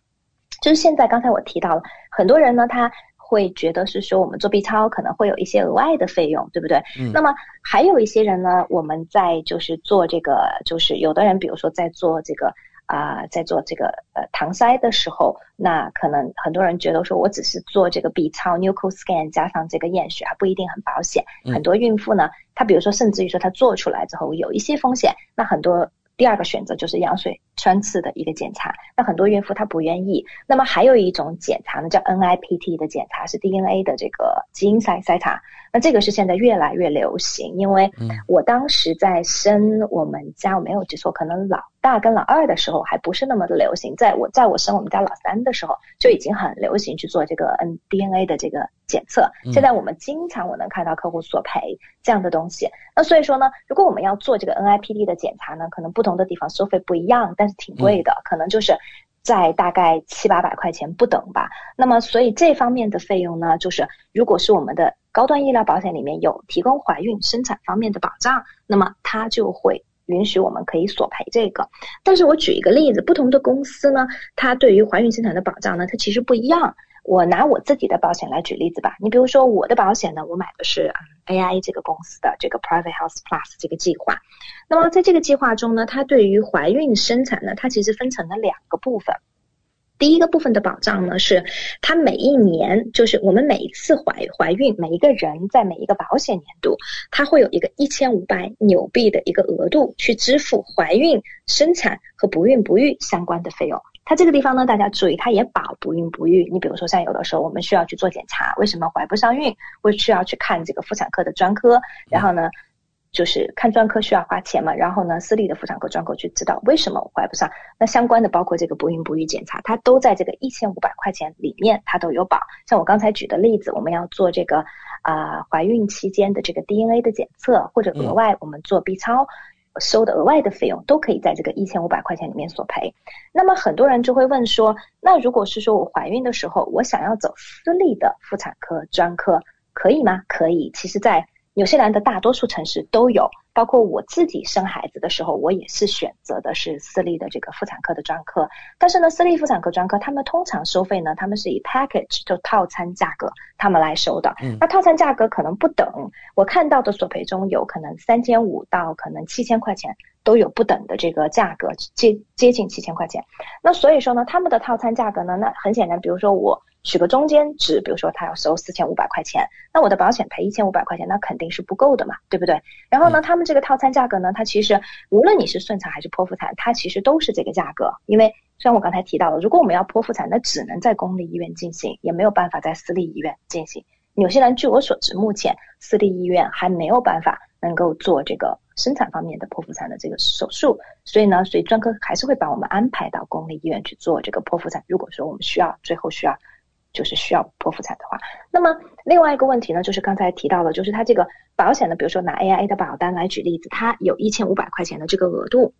就是现在刚才我提到了，很多人呢他会觉得是说我们做 B 超可能会有一些额外的费用，对不对？嗯。那么还有一些人呢，我们在就是做这个，就是有的人比如说在做这个。啊，在做这个呃搪塞的时候，那可能很多人觉得说，我只是做这个 B 超 Nuco Scan 加上这个验血，还不一定很保险。很多孕妇呢，她比如说，甚至于说她做出来之后有一些风险，那很多第二个选择就是羊水穿刺的一个检查。那很多孕妇她不愿意。那么还有一种检查呢，叫 NIPT 的检查，是 DNA 的这个基因筛筛查。那这个是现在越来越流行，因为我当时在生我们家，我没有记错，可能老。大跟老二的时候还不是那么的流行，在我在我生我们家老三的时候就已经很流行去做这个 N DNA 的这个检测。现在我们经常我能看到客户索赔这样的东西。那所以说呢，如果我们要做这个 NIPD 的检查呢，可能不同的地方收费不一样，但是挺贵的，可能就是。在大概七八百块钱不等吧。那么，所以这方面的费用呢，就是如果是我们的高端医疗保险里面有提供怀孕生产方面的保障，那么它就会允许我们可以索赔这个。但是我举一个例子，不同的公司呢，它对于怀孕生产的保障呢，它其实不一样。我拿我自己的保险来举例子吧。你比如说我的保险呢，我买的是 AI 这个公司的这个 Private Health Plus 这个计划。那么在这个计划中呢，它对于怀孕生产呢，它其实分成了两个部分。第一个部分的保障呢，是它每一年，就是我们每一次怀怀孕，每一个人在每一个保险年度，它会有一个一千五百纽币的一个额度去支付怀孕、生产和不孕不育相关的费用。它这个地方呢，大家注意，它也保不孕不育。你比如说，像有的时候我们需要去做检查，为什么怀不上孕？会需要去看这个妇产科的专科，然后呢，就是看专科需要花钱嘛。然后呢，私立的妇产科专科去知道为什么我怀不上。那相关的包括这个不孕不育检查，它都在这个一千五百块钱里面，它都有保。像我刚才举的例子，我们要做这个啊怀孕期间的这个 DNA 的检测，或者额外我们做 B 超。收的额外的费用都可以在这个一千五百块钱里面索赔。那么很多人就会问说，那如果是说我怀孕的时候，我想要走私立的妇产科专科，可以吗？可以。其实，在纽西兰的大多数城市都有，包括我自己生孩子的时候，我也是选择的是私立的这个妇产科的专科。但是呢，私立妇产科专科他们通常收费呢，他们是以 package 就套餐价格他们来收的。嗯那套餐价格可能不等，我看到的索赔中有可能三千五到可能七千块钱都有不等的这个价格，接接近七千块钱。那所以说呢，他们的套餐价格呢，那很显然，比如说我。取个中间值，比如说他要收四千五百块钱，那我的保险赔一千五百块钱，那肯定是不够的嘛，对不对？然后呢，他们这个套餐价格呢，它其实无论你是顺产还是剖腹产，它其实都是这个价格。因为虽然我刚才提到了，如果我们要剖腹产，那只能在公立医院进行，也没有办法在私立医院进行。纽西兰据我所知，目前私立医院还没有办法能够做这个生产方面的剖腹产的这个手术，所以呢，所以专科还是会把我们安排到公立医院去做这个剖腹产。如果说我们需要最后需要。就是需要剖腹产的话，那么另外一个问题呢，就是刚才提到的，就是它这个保险呢，比如说拿 AIA 的保单来举例子，它有一千五百块钱的这个额度。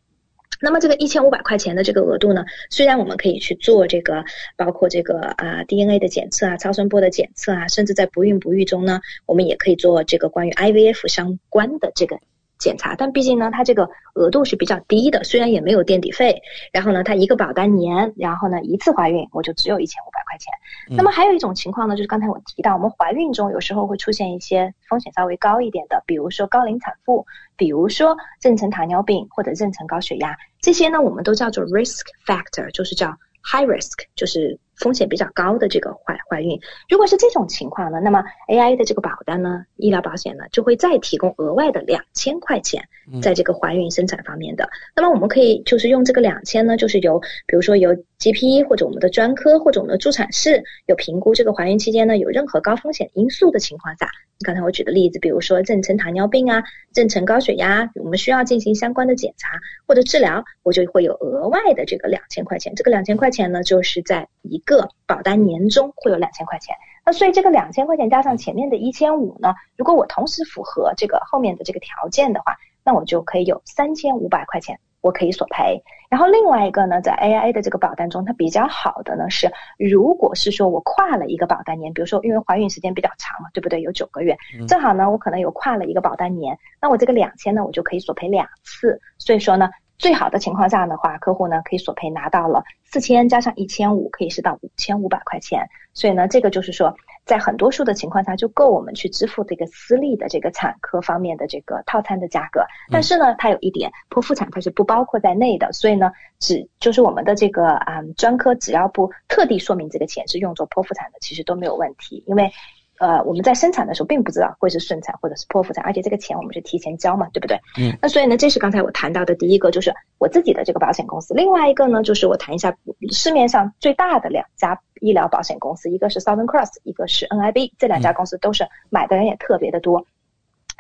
那么这个一千五百块钱的这个额度呢，虽然我们可以去做这个，包括这个啊 DNA 的检测啊、超声波的检测啊，甚至在不孕不育中呢，我们也可以做这个关于 IVF 相关的这个。检查，但毕竟呢，它这个额度是比较低的，虽然也没有垫底费，然后呢，它一个保单年，然后呢，一次怀孕我就只有一千五百块钱。那么还有一种情况呢，就是刚才我提到，我们怀孕中有时候会出现一些风险稍微高一点的，比如说高龄产妇，比如说妊娠糖尿病或者妊娠高血压，这些呢，我们都叫做 risk factor，就是叫 high risk，就是。风险比较高的这个怀怀孕，如果是这种情况呢，那么 AIA 的这个保单呢，医疗保险呢，就会再提供额外的两千块钱，在这个怀孕生产方面的。那么我们可以就是用这个两千呢，就是由比如说由 GP 或者我们的专科或者我们的助产士有评估这个怀孕期间呢有任何高风险因素的情况下，刚才我举的例子，比如说妊娠糖尿病啊、妊娠高血压，我们需要进行相关的检查或者治疗，我就会有额外的这个两千块钱。这个两千块钱呢，就是在一个保单年终会有两千块钱，那所以这个两千块钱加上前面的一千五呢，如果我同时符合这个后面的这个条件的话，那我就可以有三千五百块钱我可以索赔。然后另外一个呢，在 AIA 的这个保单中，它比较好的呢是，如果是说我跨了一个保单年，比如说因为怀孕时间比较长嘛，对不对？有九个月，正好呢我可能有跨了一个保单年，那我这个两千呢我就可以索赔两次。所以说呢。最好的情况下的话，客户呢可以索赔拿到了四千加上一千五，可以是到五千五百块钱。所以呢，这个就是说，在很多数的情况下就够我们去支付这个私立的这个产科方面的这个套餐的价格。但是呢，它有一点，剖腹产它是不包括在内的。所以呢，只就是我们的这个啊专科只要不特地说明这个钱是用作剖腹产的，其实都没有问题，因为。呃，我们在生产的时候并不知道会是顺产或者是剖腹产，而且这个钱我们是提前交嘛，对不对？嗯。那所以呢，这是刚才我谈到的第一个，就是我自己的这个保险公司。另外一个呢，就是我谈一下市面上最大的两家医疗保险公司，一个是 Southern Cross，一个是 NIB，这两家公司都是买的人也特别的多。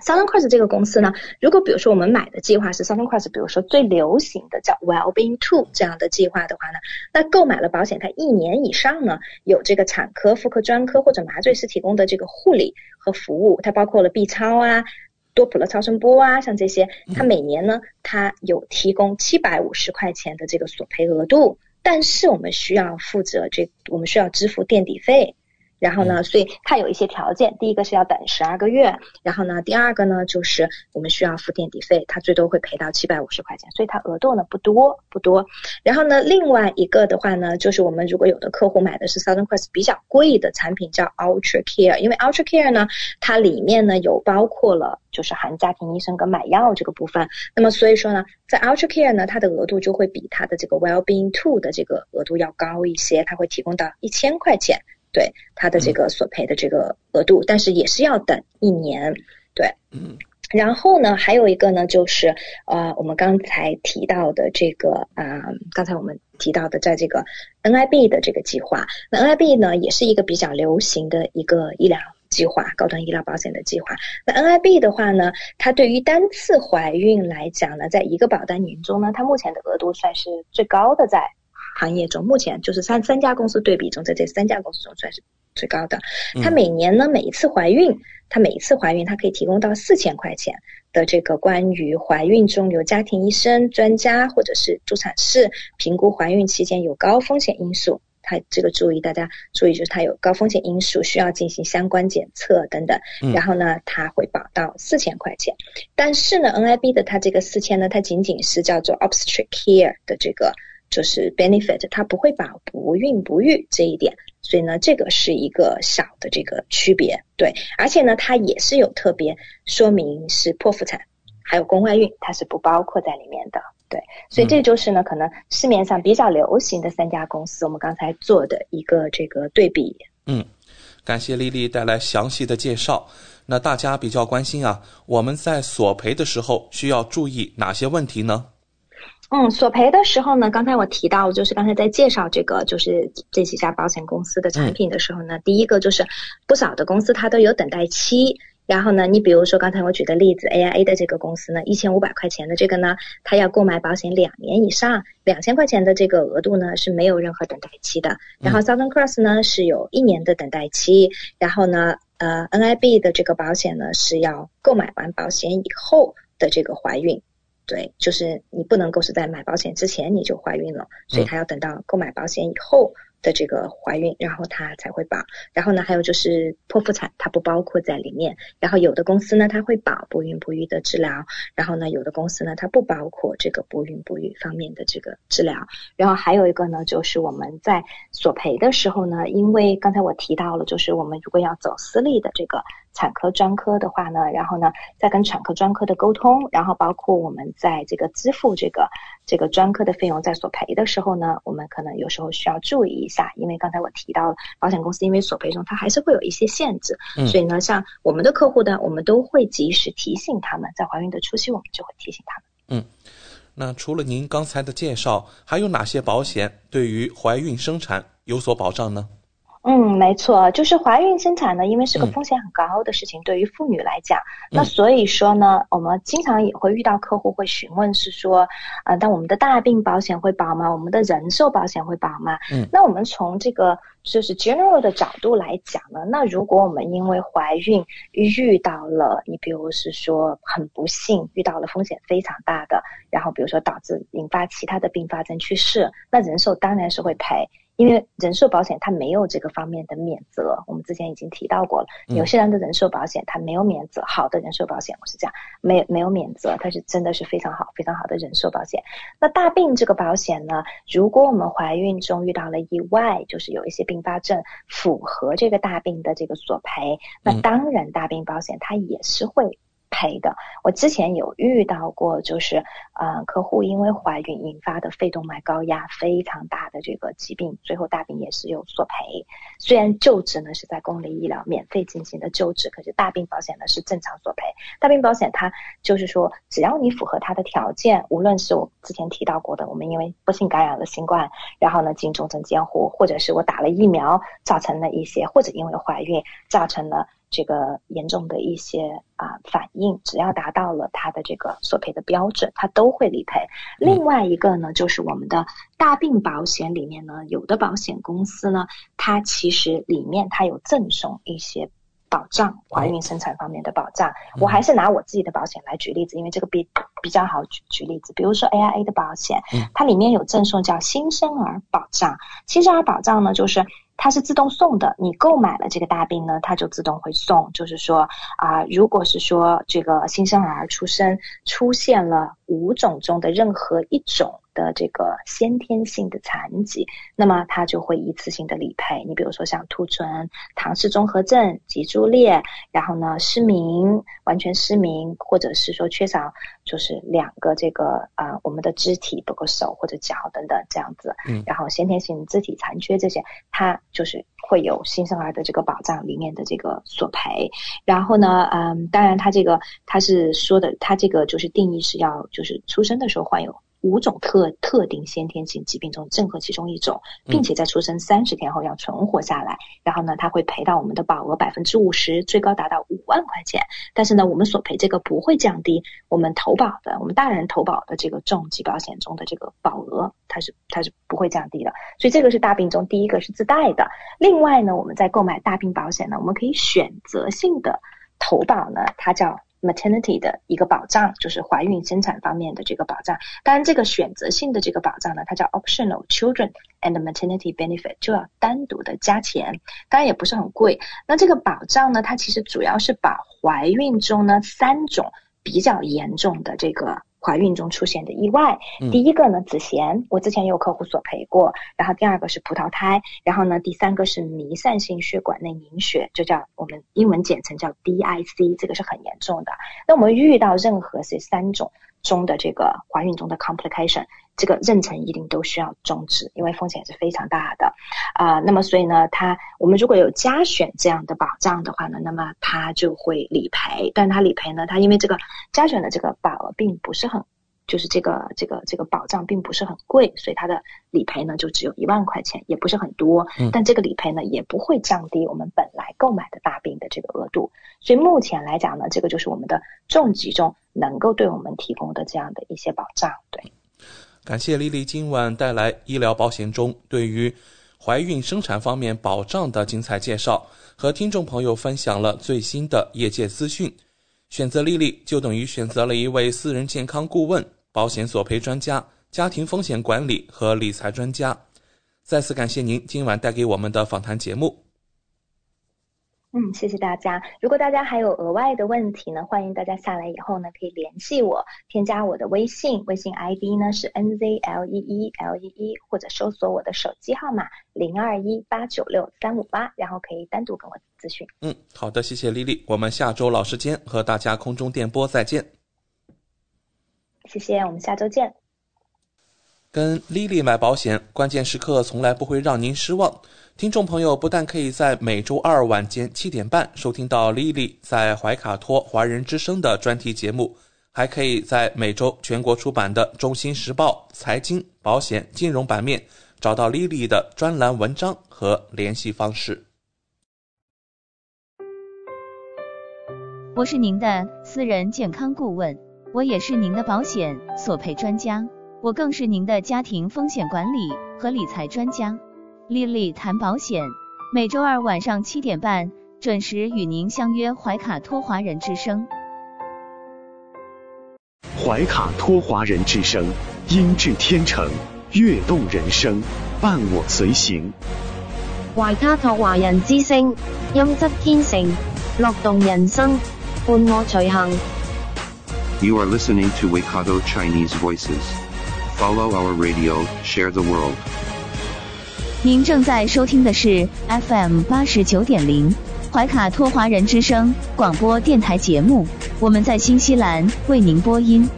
Southern Cross 这个公司呢，如果比如说我们买的计划是 Southern Cross，比如说最流行的叫 Wellbeing Two 这样的计划的话呢，那购买了保险，它一年以上呢有这个产科、妇科专科或者麻醉师提供的这个护理和服务，它包括了 B 超啊、多普勒超声波啊，像这些，它每年呢它有提供七百五十块钱的这个索赔额度。但是我们需要负责这，我们需要支付垫底费。然后呢，所以它有一些条件，第一个是要等十二个月，然后呢，第二个呢就是我们需要付垫底费，它最多会赔到七百五十块钱，所以它额度呢不多不多。然后呢，另外一个的话呢，就是我们如果有的客户买的是 Southern Cross 比较贵的产品，叫 Ultra Care，因为 Ultra Care 呢，它里面呢有包括了就是含家庭医生跟买药这个部分，那么所以说呢，在 Ultra Care 呢，它的额度就会比它的这个 Wellbeing Two 的这个额度要高一些，它会提供到一千块钱。对他的这个索赔的这个额度，但是也是要等一年。对，嗯，然后呢，还有一个呢，就是呃，我们刚才提到的这个啊，刚才我们提到的，在这个 NIB 的这个计划，那 NIB 呢，也是一个比较流行的一个医疗计划，高端医疗保险的计划。那 NIB 的话呢，它对于单次怀孕来讲呢，在一个保单年中呢，它目前的额度算是最高的，在。行业中目前就是三三家公司对比中，在这三家公司中算是最高的。它每年呢，每一次怀孕，它每一次怀孕，它可以提供到四千块钱的这个关于怀孕中有家庭医生、专家或者是助产士评估怀孕期间有高风险因素。它这个注意大家注意，就是它有高风险因素需要进行相关检测等等。然后呢，它会保到四千块钱。但是呢，NIB 的它这个四千呢，它仅仅是叫做 obstetric care 的这个。就是 benefit，它不会把不孕不育这一点，所以呢，这个是一个小的这个区别，对，而且呢，它也是有特别说明是剖腹产，还有宫外孕，它是不包括在里面的，对，所以这就是呢，可能市面上比较流行的三家公司，我们刚才做的一个这个对比。嗯，感谢丽丽带来详细的介绍。那大家比较关心啊，我们在索赔的时候需要注意哪些问题呢？嗯，索赔的时候呢，刚才我提到，就是刚才在介绍这个，就是这几家保险公司的产品的时候呢，第一个就是不少的公司它都有等待期。然后呢，你比如说刚才我举的例子，AIA 的这个公司呢，一千五百块钱的这个呢，它要购买保险两年以上，两千块钱的这个额度呢是没有任何等待期的。然后 Southern Cross 呢是有一年的等待期。然后呢，呃，NIB 的这个保险呢是要购买完保险以后的这个怀孕。对，就是你不能够是在买保险之前你就怀孕了，所以他要等到购买保险以后。的这个怀孕，然后它才会保。然后呢，还有就是剖腹产，它不包括在里面。然后有的公司呢，它会保不孕不育的治疗。然后呢，有的公司呢，它不包括这个不孕不育方面的这个治疗。然后还有一个呢，就是我们在索赔的时候呢，因为刚才我提到了，就是我们如果要走私立的这个产科专科的话呢，然后呢，再跟产科专科的沟通，然后包括我们在这个支付这个这个专科的费用，在索赔的时候呢，我们可能有时候需要注意。一下，因为刚才我提到保险公司因为索赔中它还是会有一些限制，所以呢，像我们的客户呢，我们都会及时提醒他们，在怀孕的初期我们就会提醒他们。嗯，那除了您刚才的介绍，还有哪些保险对于怀孕生产有所保障呢？嗯，没错，就是怀孕生产呢，因为是个风险很高的事情，对于妇女来讲，那所以说呢，我们经常也会遇到客户会询问，是说，啊，但我们的大病保险会保吗？我们的人寿保险会保吗？嗯，那我们从这个就是 general 的角度来讲呢，那如果我们因为怀孕遇到了，你比如是说很不幸遇到了风险非常大的，然后比如说导致引发其他的并发症去世，那人寿当然是会赔。因为人寿保险它没有这个方面的免责，我们之前已经提到过了。有些人的人寿保险它没有免责，好的人寿保险我是这样，没没有免责，它是真的是非常好非常好的人寿保险。那大病这个保险呢，如果我们怀孕中遇到了意外，就是有一些并发症符合这个大病的这个索赔，那当然大病保险它也是会。赔的，我之前有遇到过，就是呃，客户因为怀孕引发的肺动脉高压非常大的这个疾病，最后大病也是有索赔。虽然救治呢是在公立医疗免费进行的救治，可是大病保险呢是正常索赔。大病保险它就是说，只要你符合它的条件，无论是我之前提到过的，我们因为不幸感染了新冠，然后呢进重症监护，或者是我打了疫苗造成的一些，或者因为怀孕造成了。这个严重的一些啊反应，只要达到了它的这个索赔的标准，它都会理赔。另外一个呢，就是我们的大病保险里面呢，有的保险公司呢，它其实里面它有赠送一些保障，怀孕生产方面的保障。我还是拿我自己的保险来举例子，因为这个比比较好举举例子。比如说 AIA 的保险，它里面有赠送叫新生儿保障。新生儿保障呢，就是它是自动送的，你购买了这个大病呢，它就自动会送。就是说啊，如果是说这个新生儿出生出现了五种中的任何一种。的这个先天性的残疾，那么它就会一次性的理赔。你比如说像兔唇、唐氏综合症、脊柱裂，然后呢失明、完全失明，或者是说缺少就是两个这个啊我们的肢体，包括手或者脚等等这样子。嗯。然后先天性肢体残缺这些，它就是会有新生儿的这个保障里面的这个索赔。然后呢，嗯，当然它这个它是说的，它这个就是定义是要就是出生的时候患有。五种特特定先天性疾病中任何其中一种，并且在出生三十天后要存活下来，然后呢，他会赔到我们的保额百分之五十，最高达到五万块钱。但是呢，我们索赔这个不会降低我们投保的，我们大人投保的这个重疾保险中的这个保额，它是它是不会降低的。所以这个是大病中第一个是自带的。另外呢，我们在购买大病保险呢，我们可以选择性的投保呢，它叫。Maternity 的一个保障，就是怀孕生产方面的这个保障。当然，这个选择性的这个保障呢，它叫 optional children and maternity benefit，就要单独的加钱。当然也不是很贵。那这个保障呢，它其实主要是把怀孕中呢三种比较严重的这个。怀孕中出现的意外，第一个呢，子痫，我之前也有客户索赔过。然后第二个是葡萄胎，然后呢，第三个是弥散性血管内凝血，就叫我们英文简称叫 DIC，这个是很严重的。那我们遇到任何这三种中的这个怀孕中的 complication。这个妊娠一定都需要终止，因为风险是非常大的啊。那么，所以呢，它我们如果有加选这样的保障的话呢，那么它就会理赔。但它理赔呢，它因为这个加选的这个保额并不是很，就是这个这个这个保障并不是很贵，所以它的理赔呢就只有一万块钱，也不是很多。但这个理赔呢也不会降低我们本来购买的大病的这个额度。所以目前来讲呢，这个就是我们的重疾中能够对我们提供的这样的一些保障，对。感谢丽丽今晚带来医疗保险中对于怀孕生产方面保障的精彩介绍，和听众朋友分享了最新的业界资讯。选择丽丽就等于选择了一位私人健康顾问、保险索赔专家、家庭风险管理和理财专家。再次感谢您今晚带给我们的访谈节目。嗯，谢谢大家。如果大家还有额外的问题呢，欢迎大家下来以后呢可以联系我，添加我的微信，微信 ID 呢是 N Z L E E L E E，或者搜索我的手机号码零二一八九六三五八，然后可以单独跟我咨询。嗯，好的，谢谢丽丽，我们下周老时间和大家空中电波再见。谢谢，我们下周见。跟丽丽买保险，关键时刻从来不会让您失望。听众朋友不但可以在每周二晚间七点半收听到 Lily 在怀卡托华人之声的专题节目，还可以在每周全国出版的《中心时报》财经、保险、金融版面找到 Lily 的专栏文章和联系方式。我是您的私人健康顾问，我也是您的保险索赔专家，我更是您的家庭风险管理和理财专家。丽丽谈保险，每周二晚上七点半准时与您相约怀卡托华人之声。怀卡托华人之声，音质天成，悦动人生，伴我随行。怀卡托华人之声，音质天成，乐动人生，伴我随行。You are listening to Waikato Chinese Voices. Follow our radio, share the world. 您正在收听的是 FM 八十九点零怀卡托华人之声广播电台节目，我们在新西兰为您播音。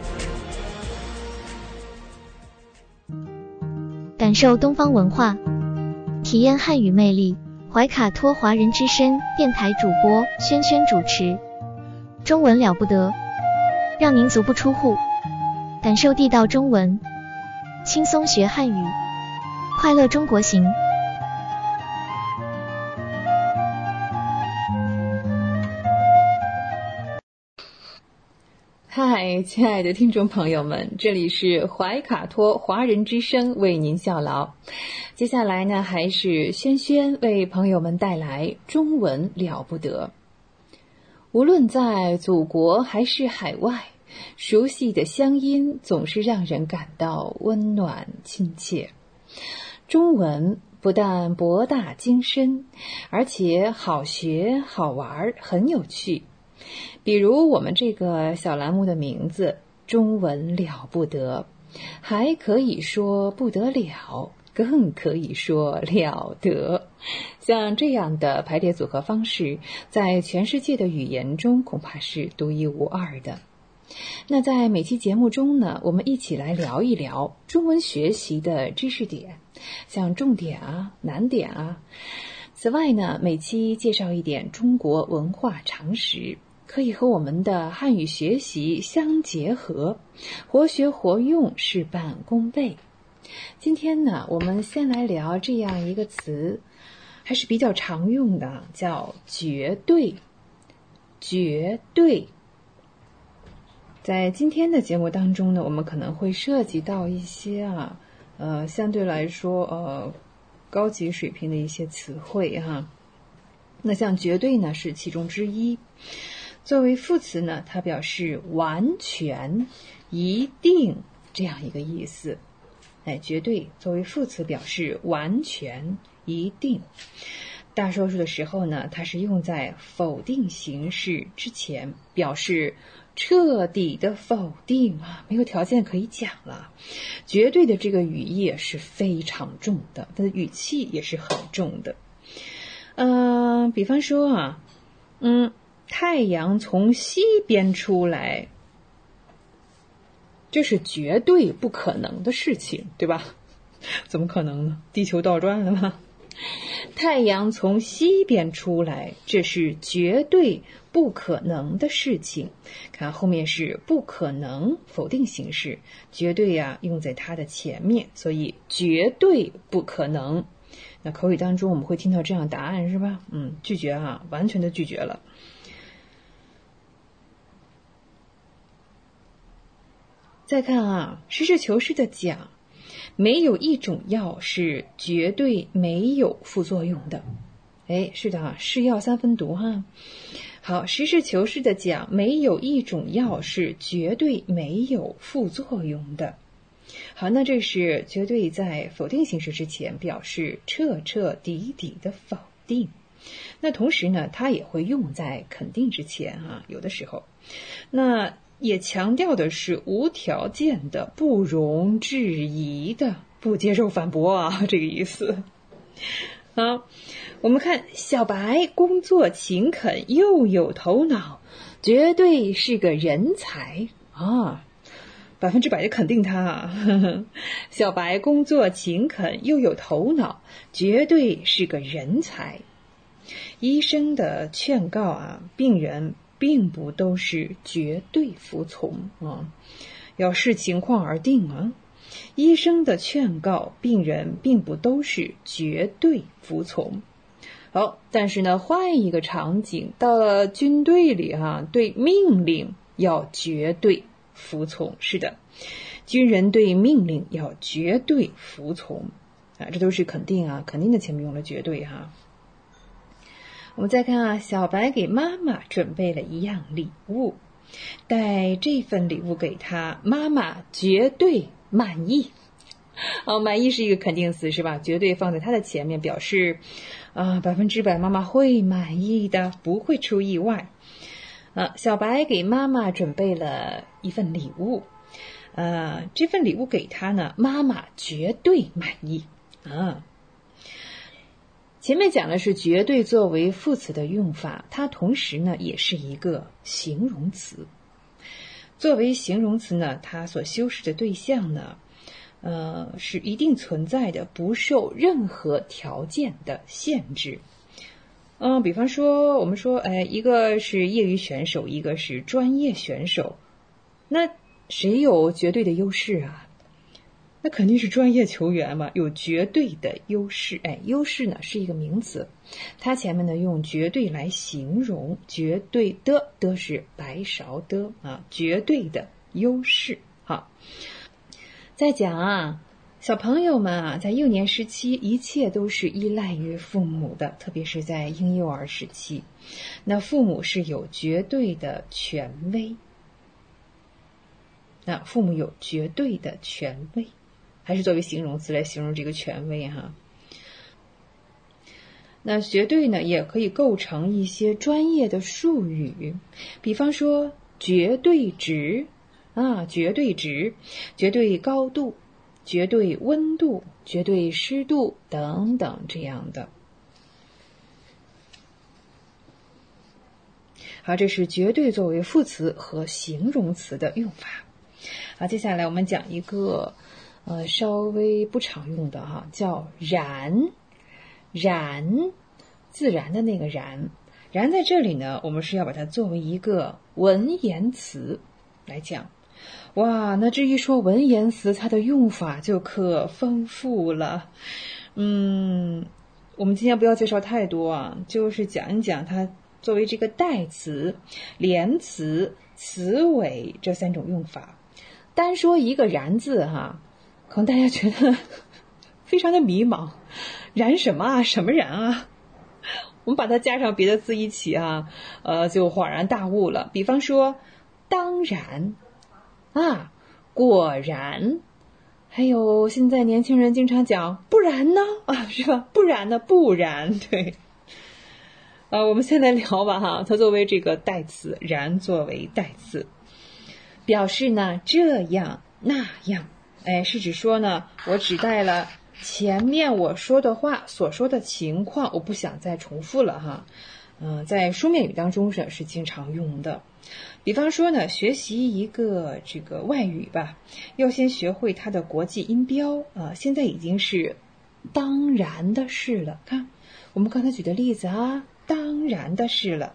感受东方文化，体验汉语魅力。怀卡托华人之声电台主播轩轩主持，中文了不得，让您足不出户，感受地道中文，轻松学汉语。快乐中国行。嗨，亲爱的听众朋友们，这里是怀卡托华人之声为您效劳。接下来呢，还是轩轩为朋友们带来中文了不得。无论在祖国还是海外，熟悉的乡音总是让人感到温暖亲切。中文不但博大精深，而且好学好玩，很有趣。比如我们这个小栏目的名字“中文了不得”，还可以说不得了。更可以说了得，像这样的排列组合方式，在全世界的语言中恐怕是独一无二的。那在每期节目中呢，我们一起来聊一聊中文学习的知识点，像重点啊、难点啊。此外呢，每期介绍一点中国文化常识，可以和我们的汉语学习相结合，活学活用，事半功倍。今天呢，我们先来聊这样一个词，还是比较常用的，叫“绝对”。绝对，在今天的节目当中呢，我们可能会涉及到一些啊，呃，相对来说呃高级水平的一些词汇哈。那像“绝对”呢，是其中之一。作为副词呢，它表示完全、一定这样一个意思。哎，绝对作为副词表示完全、一定。大多数的时候呢，它是用在否定形式之前，表示彻底的否定啊，没有条件可以讲了。绝对的这个语义是非常重的，它的语气也是很重的。嗯，比方说啊，嗯，太阳从西边出来。这是绝对不可能的事情，对吧？怎么可能呢？地球倒转了吗？太阳从西边出来，这是绝对不可能的事情。看后面是不可能否定形式，绝对呀用在它的前面，所以绝对不可能。那口语当中我们会听到这样答案是吧？嗯，拒绝啊，完全的拒绝了。再看啊，实事求是的讲，没有一种药是绝对没有副作用的。哎，是的啊，是药三分毒哈。好，实事求是的讲，没有一种药是绝对没有副作用的。好，那这是绝对在否定形式之前表示彻彻底底的否定。那同时呢，它也会用在肯定之前啊，有的时候，那。也强调的是无条件的、不容置疑的、不接受反驳啊，这个意思。好，我们看小白工作勤恳又有头脑，绝对是个人才啊，百分之百的肯定他啊呵呵。小白工作勤恳又有头脑，绝对是个人才。医生的劝告啊，病人。并不都是绝对服从啊，要视情况而定啊。医生的劝告，病人并不都是绝对服从。好，但是呢，换一个场景，到了军队里哈，对命令要绝对服从。是的，军人对命令要绝对服从啊，这都是肯定啊，肯定的前面用了绝对哈。我们再看啊，小白给妈妈准备了一样礼物，带这份礼物给他，妈妈绝对满意。哦，满意是一个肯定词是吧？绝对放在它的前面，表示啊百分之百妈妈会满意的，不会出意外。啊，小白给妈妈准备了一份礼物，呃，这份礼物给他呢，妈妈绝对满意啊。前面讲的是绝对作为副词的用法，它同时呢也是一个形容词。作为形容词呢，它所修饰的对象呢，呃，是一定存在的，不受任何条件的限制。嗯，比方说，我们说，哎，一个是业余选手，一个是专业选手，那谁有绝对的优势啊？那肯定是专业球员嘛，有绝对的优势。哎，优势呢是一个名词，它前面呢用绝对来形容，绝对的的是白勺的啊，绝对的优势。好，再讲啊，小朋友们啊，在幼年时期，一切都是依赖于父母的，特别是在婴幼儿时期，那父母是有绝对的权威。那父母有绝对的权威，还是作为形容词来形容这个权威哈。那绝对呢，也可以构成一些专业的术语，比方说绝对值啊，绝对值、绝对高度、绝对温度、绝对湿度等等这样的。好，这是绝对作为副词和形容词的用法。好，接下来我们讲一个呃稍微不常用的哈，叫然。然，自然的那个然，然在这里呢，我们是要把它作为一个文言词来讲。哇，那这一说文言词，它的用法就可丰富了。嗯，我们今天不要介绍太多啊，就是讲一讲它作为这个代词、连词、词尾这三种用法。单说一个然字哈，可能大家觉得非常的迷茫。然什么啊？什么然啊？我们把它加上别的字一起啊，呃，就恍然大悟了。比方说，当然啊，果然，还有现在年轻人经常讲不然呢啊，是吧？不然呢？不然对。呃，我们现在聊吧哈，它作为这个代词，然作为代词，表示呢这样那样，哎，是指说呢，我只带了。前面我说的话所说的情况，我不想再重复了哈。嗯，在书面语当中是是经常用的。比方说呢，学习一个这个外语吧，要先学会它的国际音标啊。现在已经是当然的事了。看我们刚才举的例子啊，当然的事了。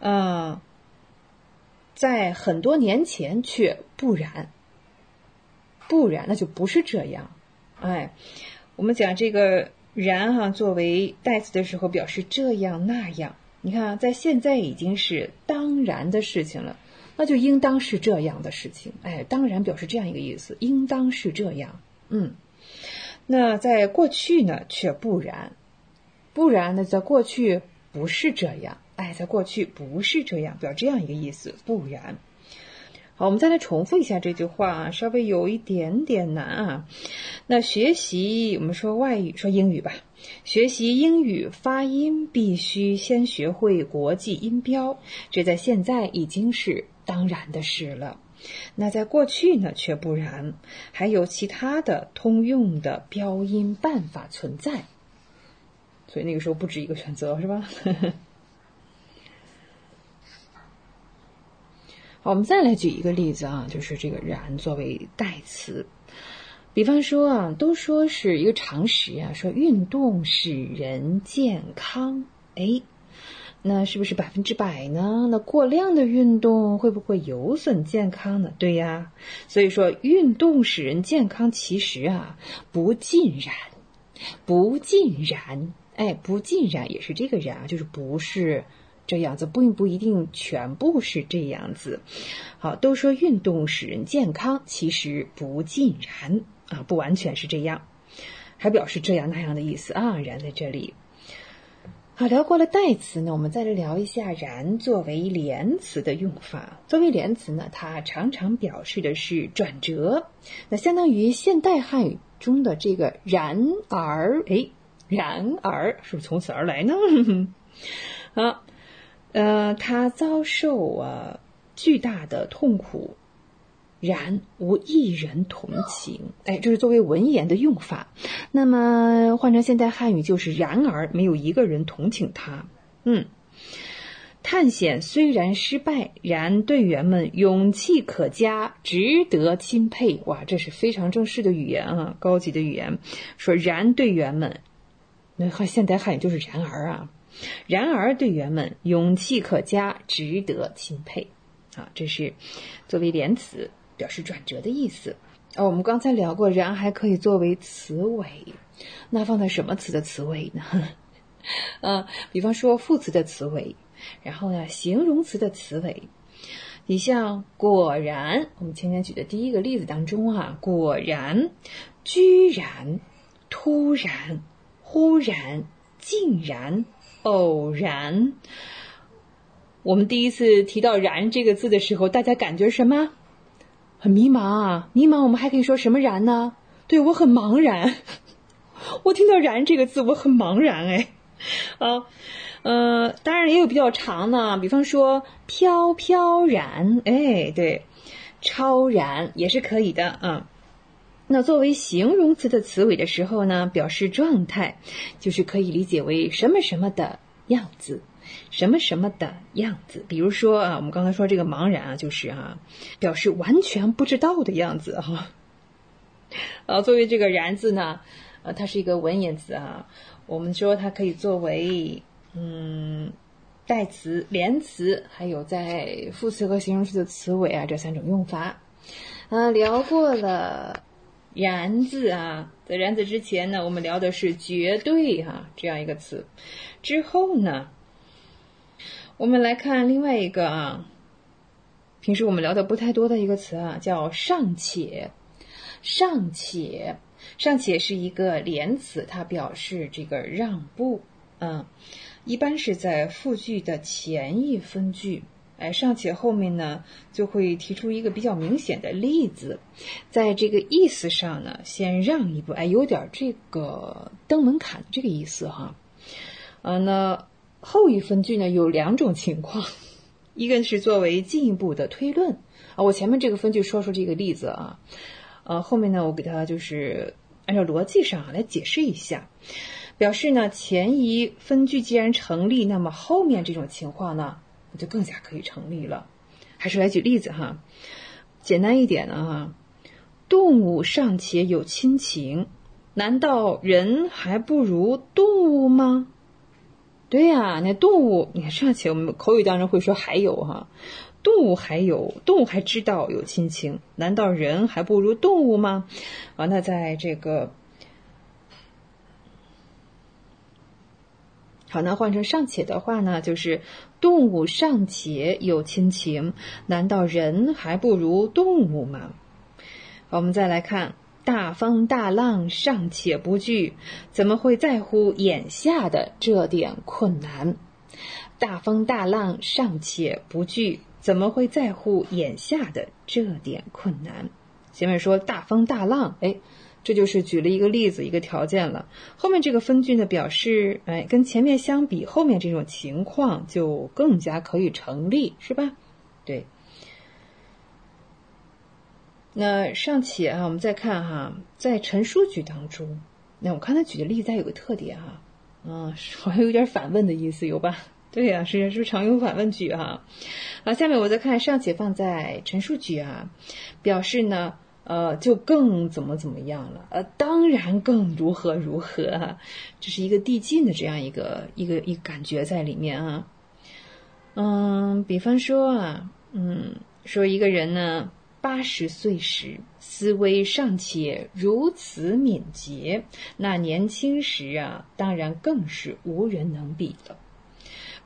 嗯，在很多年前却不然，不然那就不是这样。哎，我们讲这个“然”哈，作为代词的时候，表示这样那样。你看啊，在现在已经是当然的事情了，那就应当是这样的事情。哎，当然表示这样一个意思，应当是这样。嗯，那在过去呢，却不然，不然呢，在过去不是这样。哎，在过去不是这样，表这样一个意思，不然。好，我们再来重复一下这句话啊，稍微有一点点难啊。那学习，我们说外语，说英语吧。学习英语发音必须先学会国际音标，这在现在已经是当然的事了。那在过去呢，却不然，还有其他的通用的标音办法存在。所以那个时候不止一个选择，是吧？我们再来举一个例子啊，就是这个“然”作为代词，比方说啊，都说是一个常识啊，说运动使人健康，哎，那是不是百分之百呢？那过量的运动会不会有损健康呢？对呀，所以说运动使人健康，其实啊不尽然，不尽然，哎，不尽然也是这个“然”啊，就是不是。这样子并不一定全部是这样子，好，都说运动使人健康，其实不尽然啊，不完全是这样，还表示这样那样的意思啊。然在这里，好，聊过了代词呢，我们再来聊一下然作为连词的用法。作为连词呢，它常常表示的是转折，那相当于现代汉语中的这个然而，哎，然而是不是从此而来呢？好。呃，他遭受啊巨大的痛苦，然无一人同情。哎，这是作为文言的用法。那么换成现代汉语就是“然而没有一个人同情他”。嗯，探险虽然失败，然队员们勇气可嘉，值得钦佩。哇，这是非常正式的语言啊，高级的语言。说然队员们，那和现代汉语就是“然而”啊。然而，队员们勇气可嘉，值得钦佩。啊，这是作为连词表示转折的意思。哦，我们刚才聊过，然还可以作为词尾。那放在什么词的词尾呢？啊，比方说副词的词尾，然后呢，形容词的词尾。你像果然，我们前面举的第一个例子当中啊，果然居然、突然、忽然、竟然、偶然。我们第一次提到“然”这个字的时候，大家感觉什么？很迷茫啊！迷茫，我们还可以说什么“然”呢？对我很茫然。我听到“然”这个字，我很茫然。哎，啊，呃，当然也有比较长的，比方说“飘飘然”。哎，对，“超然”也是可以的啊。那作为形容词的词尾的时候呢，表示状态，就是可以理解为什么什么的样子。什么什么的样子，比如说啊，我们刚才说这个茫然啊，就是啊，表示完全不知道的样子哈。啊，作为这个然字呢，呃，它是一个文言词啊，我们说它可以作为嗯代词、连词，还有在副词和形容词的词尾啊这三种用法。啊，聊过了然字啊，在然字之前呢，我们聊的是绝对哈这样一个词，之后呢。我们来看另外一个啊，平时我们聊的不太多的一个词啊，叫尚且。尚且，尚且是一个连词，它表示这个让步。嗯，一般是在复句的前一分句，哎，尚且后面呢就会提出一个比较明显的例子，在这个意思上呢，先让一步，哎，有点这个登门槛这个意思哈。啊，那。后一分句呢有两种情况，一个是作为进一步的推论啊，我前面这个分句说出这个例子啊，呃，后面呢我给它就是按照逻辑上来解释一下，表示呢前一分句既然成立，那么后面这种情况呢就更加可以成立了。还是来举例子哈，简单一点的哈，动物尚且有亲情，难道人还不如动物吗？对呀，那动物，你看尚且我们口语当中会说还有哈，动物还有动物还知道有亲情，难道人还不如动物吗？啊，那在这个，好，那换成尚且的话呢，就是动物尚且有亲情，难道人还不如动物吗？我们再来看。大风大浪尚且不惧，怎么会在乎眼下的这点困难？大风大浪尚且不惧，怎么会在乎眼下的这点困难？前面说大风大浪，哎，这就是举了一个例子，一个条件了。后面这个分句呢，表示，哎，跟前面相比，后面这种情况就更加可以成立，是吧？对。那尚且啊，我们再看哈，在陈述句当中，那我看他举的例子有个特点哈，嗯，好像有点反问的意思，有吧？对呀，是是常用反问句哈。好，下面我再看尚且放在陈述句啊，表示呢，呃，就更怎么怎么样了，呃，当然更如何如何哈，这是一个递进的这样一个一个一个感觉在里面啊。嗯，比方说啊，嗯，说一个人呢。八十岁时，思维尚且如此敏捷，那年轻时啊，当然更是无人能比了。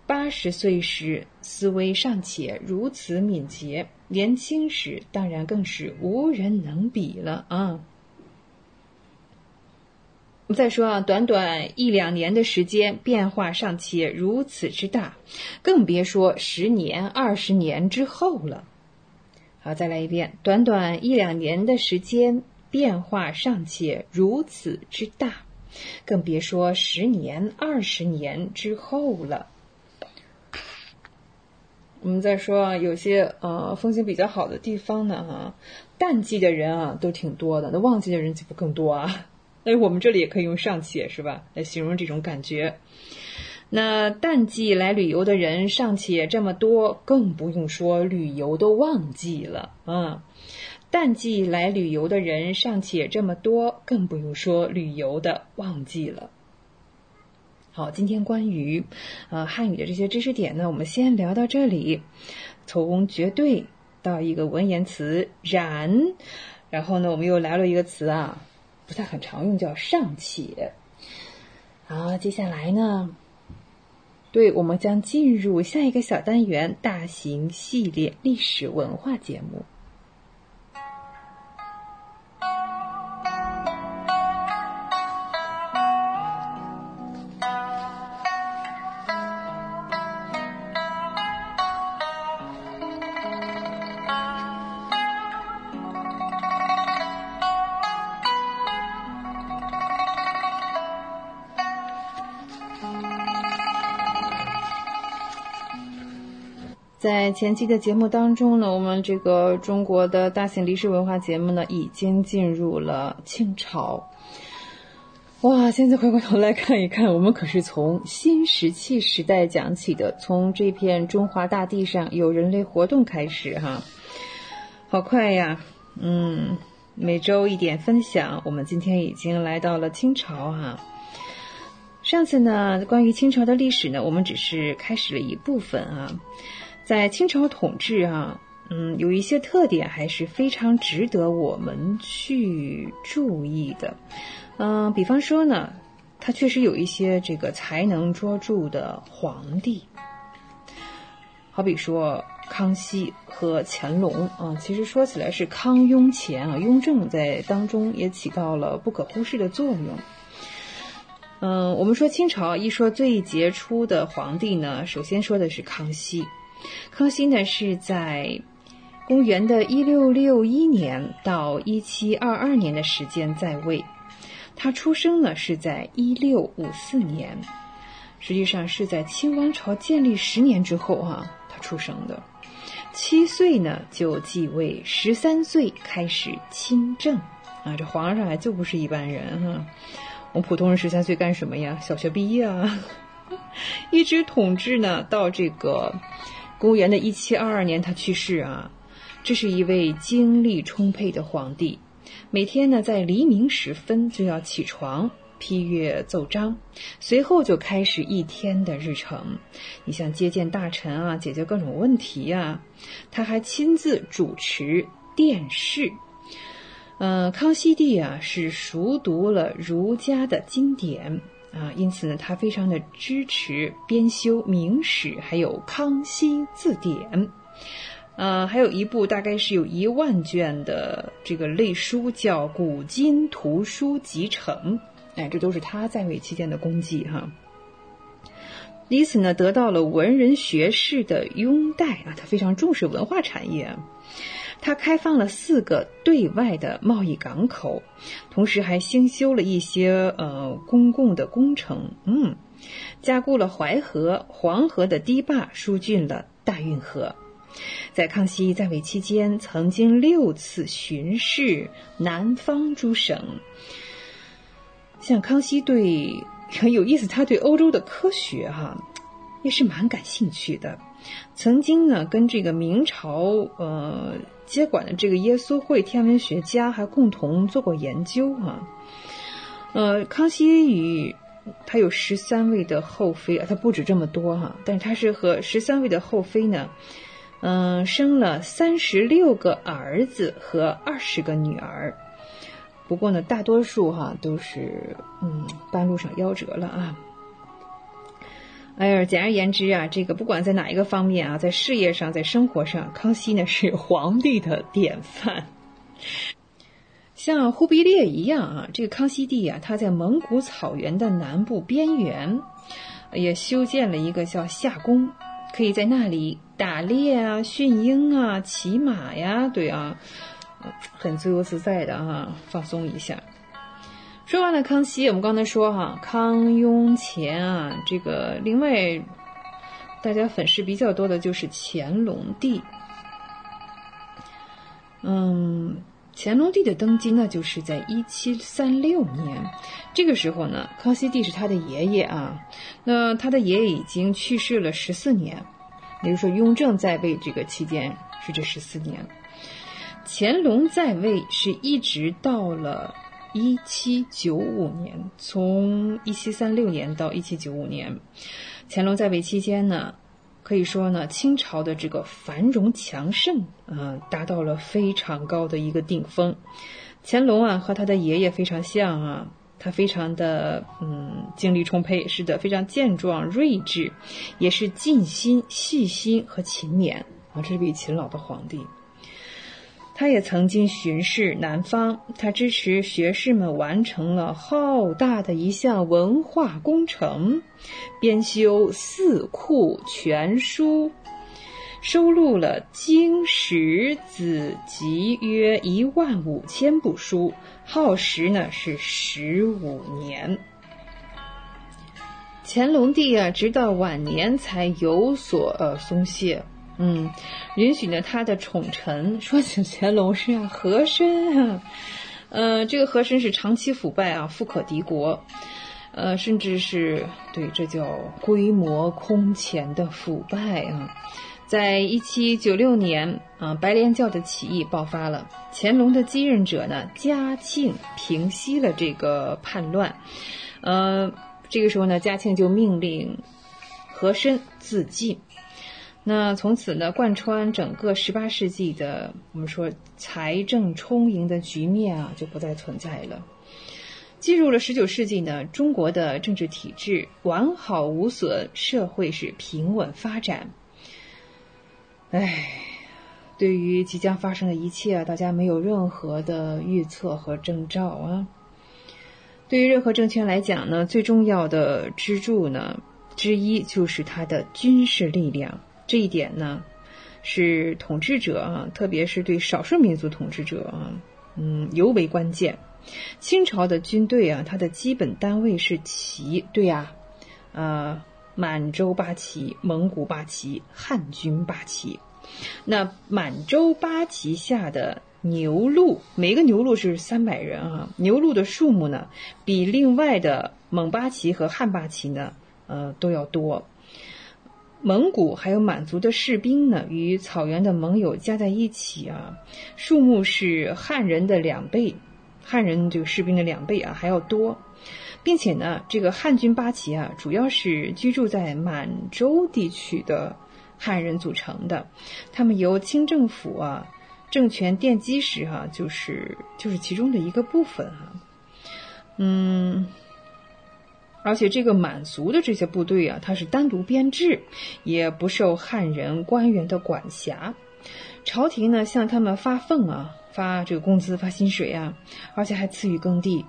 八十岁时，思维尚且如此敏捷，年轻时当然更是无人能比了啊！我们再说啊，短短一两年的时间，变化尚且如此之大，更别说十年、二十年之后了。好，再来一遍。短短一两年的时间，变化尚且如此之大，更别说十年、二十年之后了。我们再说啊，有些呃风景比较好的地方呢，哈，淡季的人啊都挺多的，那旺季的人岂不更多啊？那 我们这里也可以用尚且，是吧？来形容这种感觉。那淡季来旅游的人尚且这么多，更不用说旅游的旺季了啊！淡季来旅游的人尚且这么多，更不用说旅游的旺季了。好，今天关于呃汉语的这些知识点呢，我们先聊到这里。从绝对到一个文言词然，然后呢，我们又来了一个词啊，不太很常用，叫尚且。好，接下来呢？对，我们将进入下一个小单元——大型系列历史文化节目。在前期的节目当中呢，我们这个中国的大型历史文化节目呢，已经进入了清朝。哇，现在回过头来看一看，我们可是从新石器时代讲起的，从这片中华大地上有人类活动开始哈，好快呀！嗯，每周一点分享，我们今天已经来到了清朝哈。上次呢，关于清朝的历史呢，我们只是开始了一部分啊。在清朝统治啊，嗯，有一些特点还是非常值得我们去注意的。嗯，比方说呢，他确实有一些这个才能卓著的皇帝，好比说康熙和乾隆啊。其实说起来是康雍乾啊，雍正在当中也起到了不可忽视的作用。嗯，我们说清朝一说最杰出的皇帝呢，首先说的是康熙。康熙呢是在公元的一六六一年到一七二二年的时间在位，他出生呢是在一六五四年，实际上是在清王朝建立十年之后哈，他出生的。七岁呢就继位，十三岁开始亲政啊，这皇上还就不是一般人哈。我们普通人十三岁干什么呀？小学毕业啊，一直统治呢到这个。公元的一七二二年，他去世啊。这是一位精力充沛的皇帝，每天呢在黎明时分就要起床批阅奏章，随后就开始一天的日程。你像接见大臣啊，解决各种问题呀，他还亲自主持殿试。呃，康熙帝啊是熟读了儒家的经典。啊，因此呢，他非常的支持编修《明史》，还有《康熙字典》，呃，还有一部大概是有一万卷的这个类书，叫《古今图书集成》。哎，这都是他在位期间的功绩哈。因此呢，得到了文人学士的拥戴啊，他非常重视文化产业。他开放了四个对外的贸易港口，同时还兴修了一些呃公共的工程，嗯，加固了淮河、黄河的堤坝，疏浚了大运河。在康熙在位期间，曾经六次巡视南方诸省。像康熙对很有意思，他对欧洲的科学哈也是蛮感兴趣的，曾经呢跟这个明朝呃。接管的这个耶稣会天文学家还共同做过研究啊。呃，康熙与他有十三位的后妃啊，他不止这么多哈，但是他是和十三位的后妃呢，嗯，生了三十六个儿子和二十个女儿。不过呢，大多数哈都是嗯半路上夭折了啊。哎呀，简而言之啊，这个不管在哪一个方面啊，在事业上，在生活上，康熙呢是皇帝的典范。像忽必烈一样啊，这个康熙帝啊，他在蒙古草原的南部边缘，也修建了一个叫夏宫，可以在那里打猎啊、驯鹰啊、骑马呀，对啊，很自由自在的哈，放松一下。说完了康熙，我们刚才说哈，康雍乾啊，这个另外大家粉饰比较多的就是乾隆帝。嗯，乾隆帝的登基呢，就是在一七三六年，这个时候呢，康熙帝是他的爷爷啊，那他的爷爷已经去世了十四年，也就是说雍正在位这个期间是这十四年，乾隆在位是一直到了。一七九五年，从一七三六年到一七九五年，乾隆在位期间呢，可以说呢，清朝的这个繁荣强盛啊，达到了非常高的一个顶峰。乾隆啊，和他的爷爷非常像啊，他非常的嗯精力充沛，是的，非常健壮睿智，也是尽心细心和勤勉啊，这是位勤劳的皇帝。他也曾经巡视南方，他支持学士们完成了浩大的一项文化工程，编修《四库全书》，收录了经史子集约一万五千部书，耗时呢是十五年。乾隆帝啊，直到晚年才有所呃松懈。嗯，允许呢他的宠臣 说起乾隆是啊和珅啊，呃，这个和珅是长期腐败啊，富可敌国，呃，甚至是对这叫规模空前的腐败啊。在一七九六年啊，白莲教的起义爆发了，乾隆的继任者呢嘉庆平息了这个叛乱，呃，这个时候呢，嘉庆就命令和珅自尽。那从此呢，贯穿整个十八世纪的我们说财政充盈的局面啊，就不再存在了。进入了十九世纪呢，中国的政治体制完好无损，社会是平稳发展。唉，对于即将发生的一切啊，大家没有任何的预测和征兆啊。对于任何政权来讲呢，最重要的支柱呢之一就是它的军事力量。这一点呢，是统治者啊，特别是对少数民族统治者啊，嗯，尤为关键。清朝的军队啊，它的基本单位是旗，对呀，呃，满洲八旗、蒙古八旗、汉军八旗。那满洲八旗下的牛录，每个牛录是三百人啊，牛录的数目呢，比另外的蒙八旗和汉八旗呢，呃，都要多。蒙古还有满族的士兵呢，与草原的盟友加在一起啊，数目是汉人的两倍，汉人这个士兵的两倍啊还要多，并且呢，这个汉军八旗啊，主要是居住在满洲地区的汉人组成的，他们由清政府啊政权奠基时哈，就是就是其中的一个部分哈，嗯。而且这个满族的这些部队啊，它是单独编制，也不受汉人官员的管辖。朝廷呢向他们发俸啊，发这个工资、发薪水啊，而且还赐予耕地。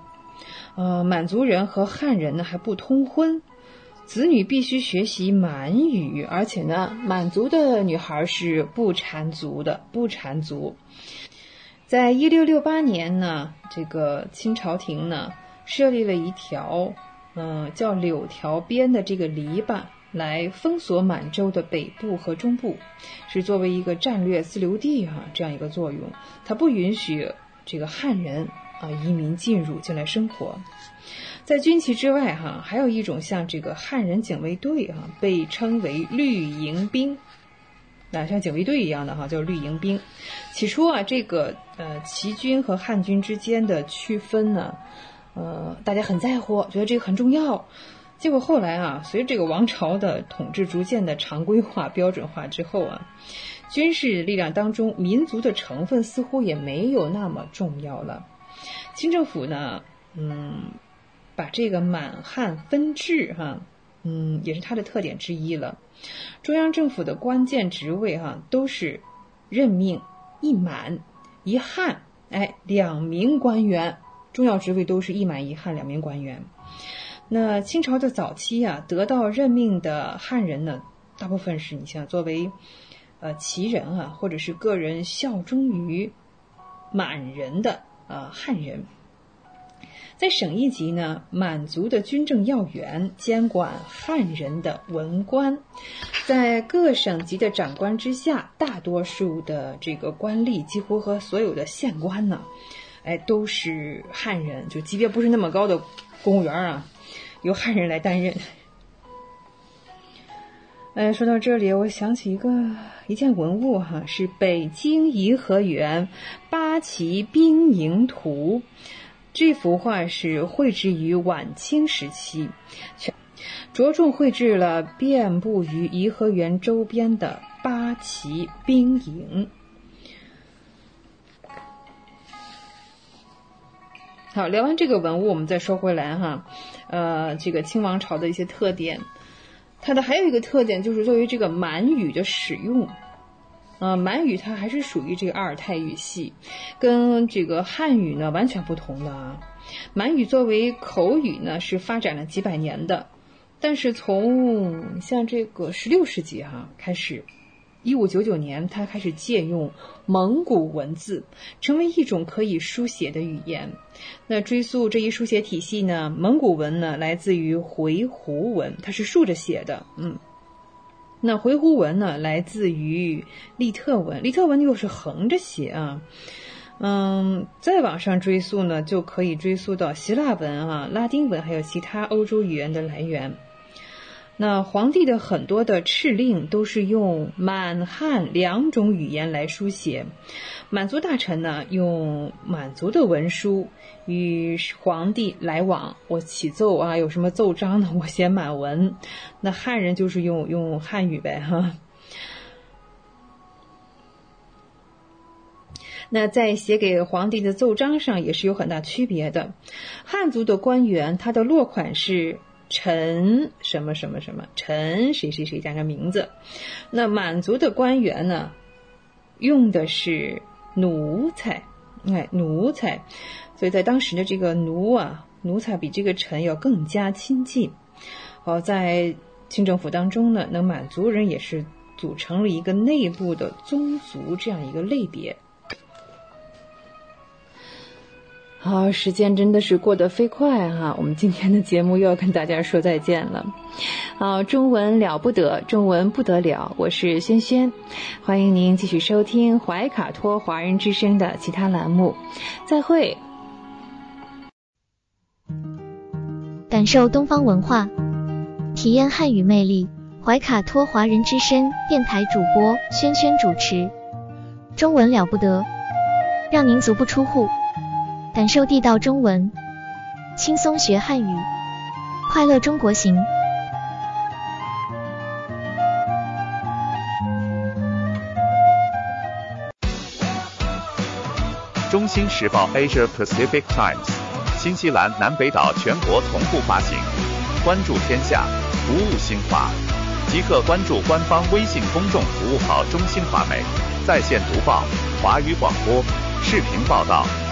呃，满族人和汉人呢还不通婚，子女必须学习满语，而且呢，满族的女孩是不缠足的，不缠足。在一六六八年呢，这个清朝廷呢设立了一条。嗯，叫柳条边的这个篱笆来封锁满洲的北部和中部，是作为一个战略自留地哈这样一个作用。它不允许这个汉人啊移民进入进来生活。在军旗之外哈，还有一种像这个汉人警卫队啊，被称为绿营兵，那像警卫队一样的哈叫绿营兵。起初啊，这个呃旗军和汉军之间的区分呢。呃，大家很在乎，觉得这个很重要。结果后来啊，随着这个王朝的统治逐渐的常规化、标准化之后啊，军事力量当中民族的成分似乎也没有那么重要了。清政府呢，嗯，把这个满汉分治哈，嗯，也是它的特点之一了。中央政府的关键职位哈，都是任命一满一汉，哎，两名官员。重要职位都是一满一汉两名官员。那清朝的早期啊，得到任命的汉人呢，大部分是你像作为呃旗人啊，或者是个人效忠于满人的呃汉人。在省一级呢，满族的军政要员监管汉人的文官，在各省级的长官之下，大多数的这个官吏几乎和所有的县官呢。哎，都是汉人，就级别不是那么高的公务员啊，由汉人来担任。哎，说到这里，我想起一个一件文物哈，是北京颐和园八旗兵营图。这幅画是绘制于晚清时期，着重绘制了遍布于颐和园周边的八旗兵营。好，聊完这个文物，我们再说回来哈，呃，这个清王朝的一些特点，它的还有一个特点就是作为这个满语的使用，呃，满语它还是属于这个阿尔泰语系，跟这个汉语呢完全不同的啊。满语作为口语呢是发展了几百年的，但是从像这个十六世纪哈开始。一五九九年，他开始借用蒙古文字，成为一种可以书写的语言。那追溯这一书写体系呢？蒙古文呢，来自于回鹘文，它是竖着写的。嗯，那回鹘文呢，来自于利特文，利特文又是横着写啊。嗯，再往上追溯呢，就可以追溯到希腊文啊、拉丁文，还有其他欧洲语言的来源。那皇帝的很多的敕令都是用满汉两种语言来书写，满族大臣呢用满族的文书与皇帝来往，我起奏啊，有什么奏章呢？我写满文。那汉人就是用用汉语呗，哈。那在写给皇帝的奏章上也是有很大区别的。汉族的官员，他的落款是臣什么什么什么，臣谁谁谁加个名字。那满族的官员呢，用的是奴才，哎，奴才。所以在当时的这个奴啊，奴才比这个臣要更加亲近。哦，在清政府当中呢，那满族人也是组成了一个内部的宗族这样一个类别。好，时间真的是过得飞快哈！我们今天的节目又要跟大家说再见了。啊，中文了不得，中文不得了，我是轩轩，欢迎您继续收听怀卡托华人之声的其他栏目，再会。感受东方文化，体验汉语魅力，怀卡托华人之声电台主播轩轩主持，中文了不得，让您足不出户。感受地道中文，轻松学汉语，快乐中国行。中新时报 Asia Pacific Times，新西兰南北岛全国同步发行。关注天下，服务新华，即刻关注官方微信公众服务号“中新华媒”，在线读报、华语广播、视频报道。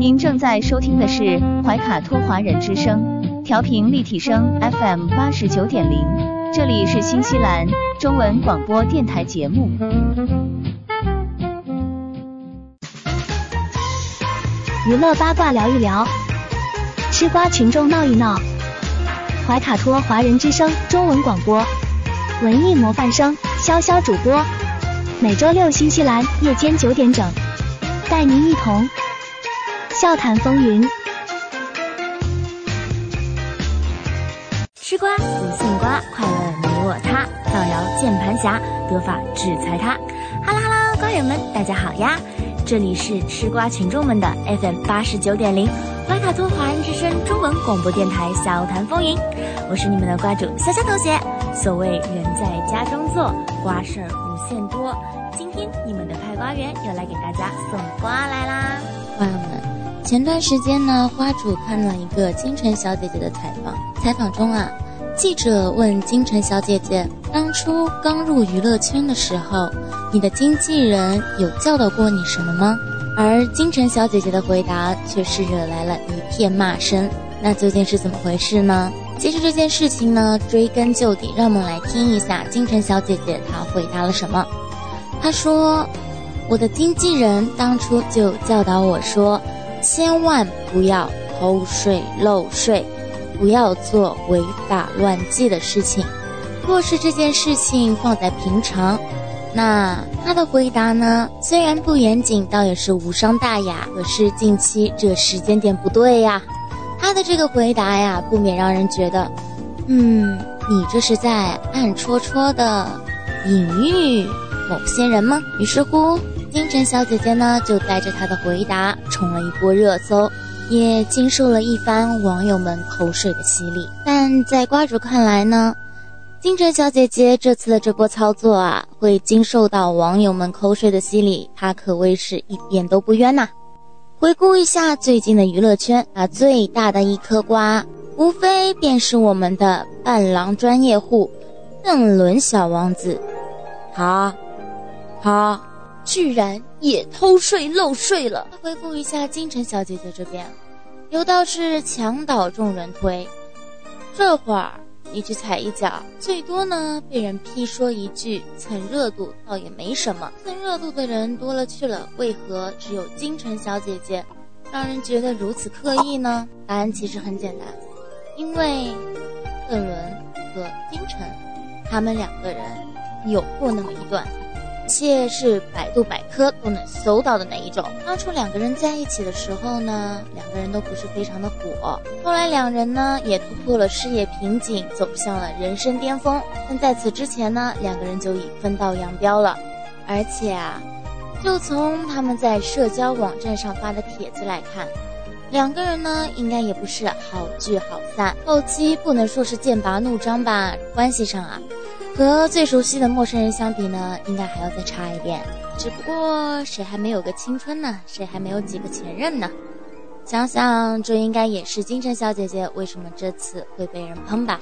您正在收听的是怀卡托华人之声，调频立体声 FM 八十九点零，这里是新西兰中文广播电台节目。娱乐八卦聊一聊，吃瓜群众闹一闹。怀卡托华人之声中文广播，文艺模范生潇潇主播，每周六新西兰夜间九点整，带您一同。笑谈风云，吃瓜不信瓜，快乐你我他，造谣键盘侠，得法制裁他。哈喽哈喽，瓜友们，大家好呀！这里是吃瓜群众们的 FM 八十九点零怀卡托华人之声中文广播电台笑谈风云，我是你们的瓜主潇潇同学。所谓人在家中坐，瓜事儿无限多。今天你们的派瓜员又来给大家送瓜来啦，瓜友们。前段时间呢，花主看了一个金晨小姐姐的采访。采访中啊，记者问金晨小姐姐，当初刚入娱乐圈的时候，你的经纪人有教导过你什么吗？而金晨小姐姐的回答却是惹来了一片骂声。那究竟是怎么回事呢？其实这件事情呢，追根究底，让我们来听一下金晨小姐姐她回答了什么。她说：“我的经纪人当初就教导我说。”千万不要偷税漏税，不要做违法乱纪的事情。若是这件事情放在平常，那他的回答呢？虽然不严谨，倒也是无伤大雅。可是近期这时间点不对呀，他的这个回答呀，不免让人觉得，嗯，你这是在暗戳戳的隐喻某些人吗？于是乎。金晨小姐姐呢，就带着她的回答冲了一波热搜，也经受了一番网友们口水的洗礼。但在瓜主看来呢，金晨小姐姐这次的这波操作啊，会经受到网友们口水的洗礼，她可谓是一点都不冤呐。回顾一下最近的娱乐圈，啊，最大的一颗瓜，无非便是我们的伴郎专业户邓伦小王子，他，他居然也偷税漏税了。回顾一下金晨小姐姐这边，有道是墙倒众人推，这会儿你去踩一脚，最多呢被人批说一句蹭热度，倒也没什么。蹭热度的人多了去了，为何只有金晨小姐姐让人觉得如此刻意呢？答案其实很简单，因为邓伦和金晨。他们两个人有过那么一段，且是百度百科都能搜到的那一种。当初两个人在一起的时候呢，两个人都不是非常的火。后来两人呢也突破了事业瓶颈，走向了人生巅峰。但在此之前呢，两个人就已分道扬镳了。而且啊，就从他们在社交网站上发的帖子来看，两个人呢应该也不是好聚好散。后期不能说是剑拔弩张吧，关系上啊。和最熟悉的陌生人相比呢，应该还要再差一点。只不过谁还没有个青春呢？谁还没有几个前任呢？想想这应该也是金晨小姐姐为什么这次会被人喷吧？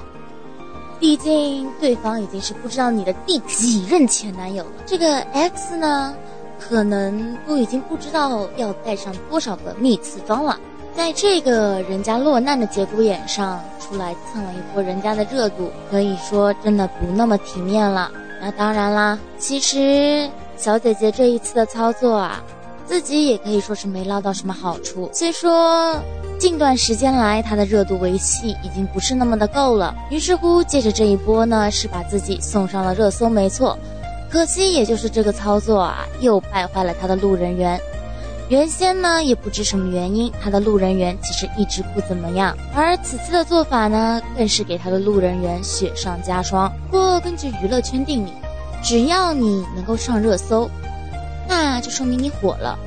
毕竟对方已经是不知道你的第几任前男友了。这个 X 呢，可能都已经不知道要带上多少个蜜次装了。在这个人家落难的节骨眼上出来蹭了一波人家的热度，可以说真的不那么体面了。那当然啦，其实小姐姐这一次的操作啊，自己也可以说是没捞到什么好处。虽说近段时间来她的热度维系已经不是那么的够了，于是乎借着这一波呢，是把自己送上了热搜，没错。可惜也就是这个操作啊，又败坏了她的路人缘。原先呢也不知什么原因，他的路人缘其实一直不怎么样，而此次的做法呢，更是给他的路人缘雪上加霜。不过根据娱乐圈定理，只要你能够上热搜，那就说明你火了。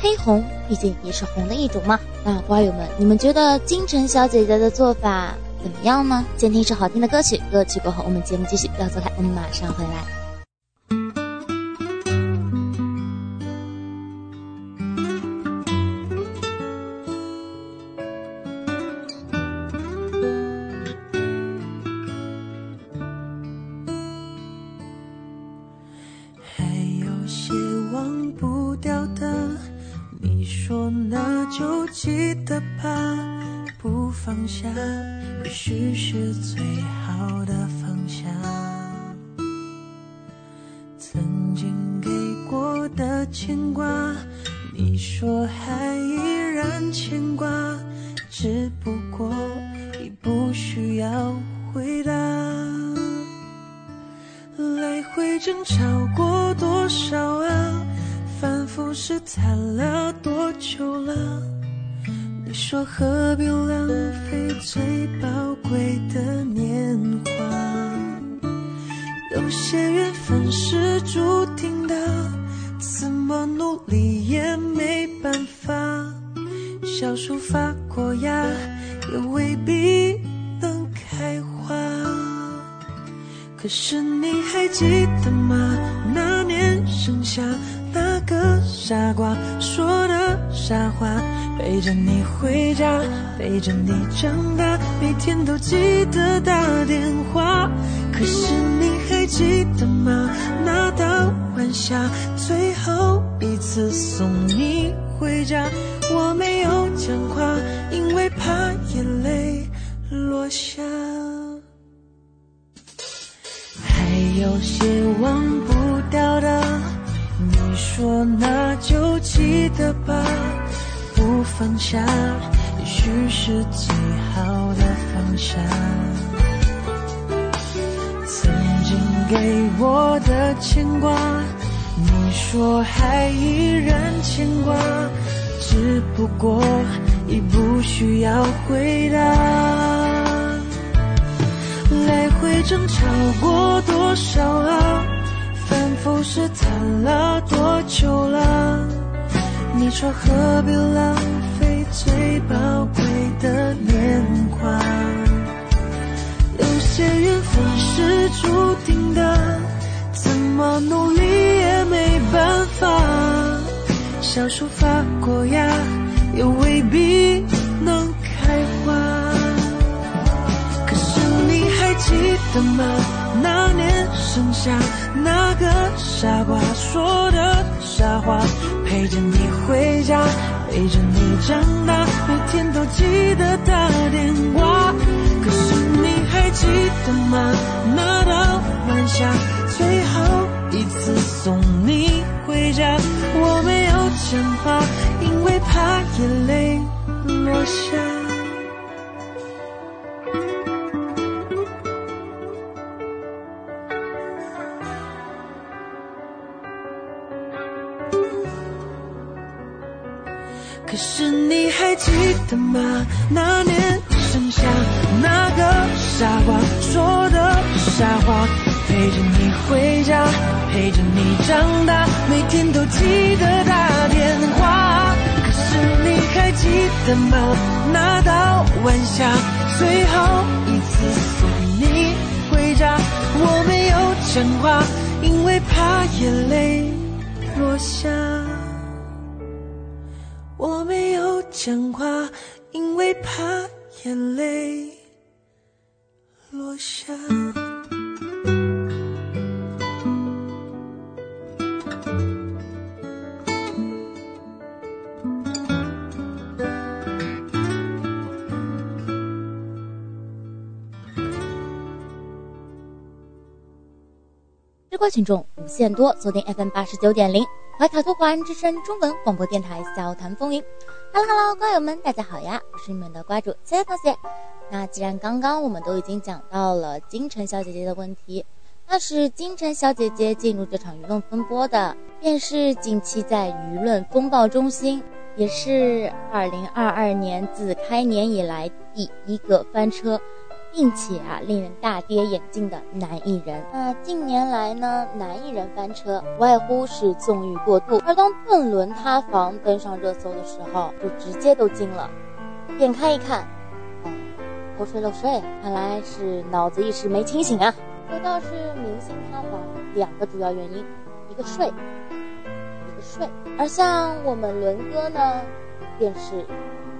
黑红毕竟也是红的一种嘛。那瓜友们，你们觉得金晨小姐姐的做法怎么样呢？先听一首好听的歌曲，歌曲过后我们节目继续，不要走开，我们马上回来。说何必浪费最宝贵的年华。有些缘分是注定的怎么努力也没办法。小树发过芽也未必能开花。可是你还记得吗？那年盛夏那个傻瓜说的傻话，陪着你回家，陪着你长大，每天都记得打电话。可是你还记得吗？那道晚霞，最后一次送你回家，我没有讲话，因为怕眼泪落下。还有些忘不掉的，说那就记得吧，不放下，也许是最好的放下。曾经给我的牵挂，你说还依然牵挂，只不过已不需要回答。来回争吵过多少啊？不是谈了多久了？你说何必浪费最宝贵的年华？有些缘分是注定的，怎么努力也没办法。小树发过芽，也未必能开花。可是你还记得吗？那年盛夏那个傻瓜说的傻话，陪着你回家，陪着你长大，每天都记得打电话。可是你还记得吗？那道晚霞，最后一次送你回家，我没有讲话，因为怕眼泪落下。是你还记得吗？那年盛夏，那个傻瓜说的傻话，陪着你回家，陪着你长大，每天都记得打电话。可是你还记得吗？那道晚霞，最后一次送你回家，我没有讲话，因为怕眼泪落下。讲话，因为怕眼泪落下。吃瓜群众无限多，锁定 FM 八十九点零。怀卡托华人之声中文广播电台《笑谈风云》，Hello Hello，瓜友们，大家好呀！我是你们的瓜主小同学。那既然刚刚我们都已经讲到了金晨小姐姐的问题，那是金晨小姐姐进入这场舆论风波的，便是近期在舆论风暴中心，也是二零二二年自开年以来第一个翻车。并且啊，令人大跌眼镜的男艺人。那近年来呢，男艺人翻车，无外乎是纵欲过度。而当邓伦塌房登上热搜的时候，就直接都惊了。点开一看，哦，偷税漏税，看来是脑子一时没清醒啊。说到是明星塌房，两个主要原因，一个税，一个税。而像我们伦哥呢，便是。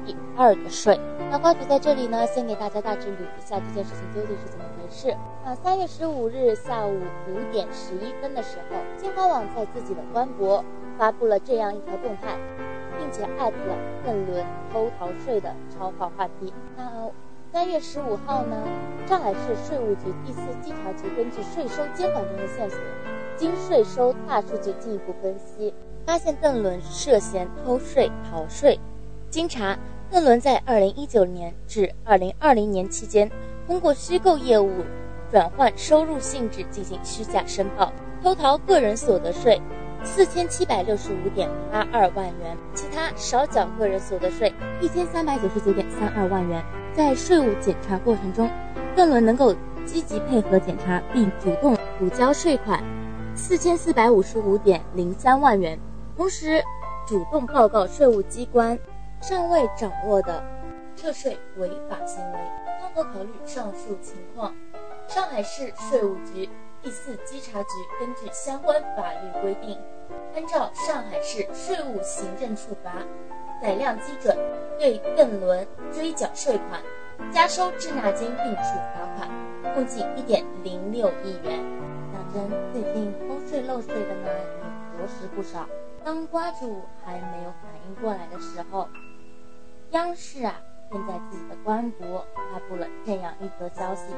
第二个税，那花主在这里呢，先给大家大致捋一下这件事情究竟是怎么回事。啊，三月十五日下午五点十一分的时候，新华网在自己的官博发布了这样一条动态，并且艾特了邓伦偷逃税的超话话题。那三月十五号呢，上海市税务局第四稽查局根据税收监管中的线索，经税收大数据进一步分析，发现邓伦涉嫌偷税逃税。经查。邓伦在二零一九年至二零二零年期间，通过虚构业务转换收入性质进行虚假申报，偷逃个人所得税四千七百六十五点八二万元，其他少缴个人所得税一千三百九十九点三二万元。在税务检查过程中，邓伦能够积极配合检查，并主动补交税款四千四百五十五点零三万元，同时主动报告税务机关。尚未掌握的涉税违法行为，综合考虑上述情况，上海市税务局第四稽查局根据相关法律规定，按照上海市税务行政处罚载量基准，对邓伦追缴税款、加收滞纳金并处罚款，共计一点零六亿元。讲真，最近偷税漏税的呢也着实不少。当瓜主还没有反应过来的时候，央视啊，便在自己的官博发布了这样一则消息：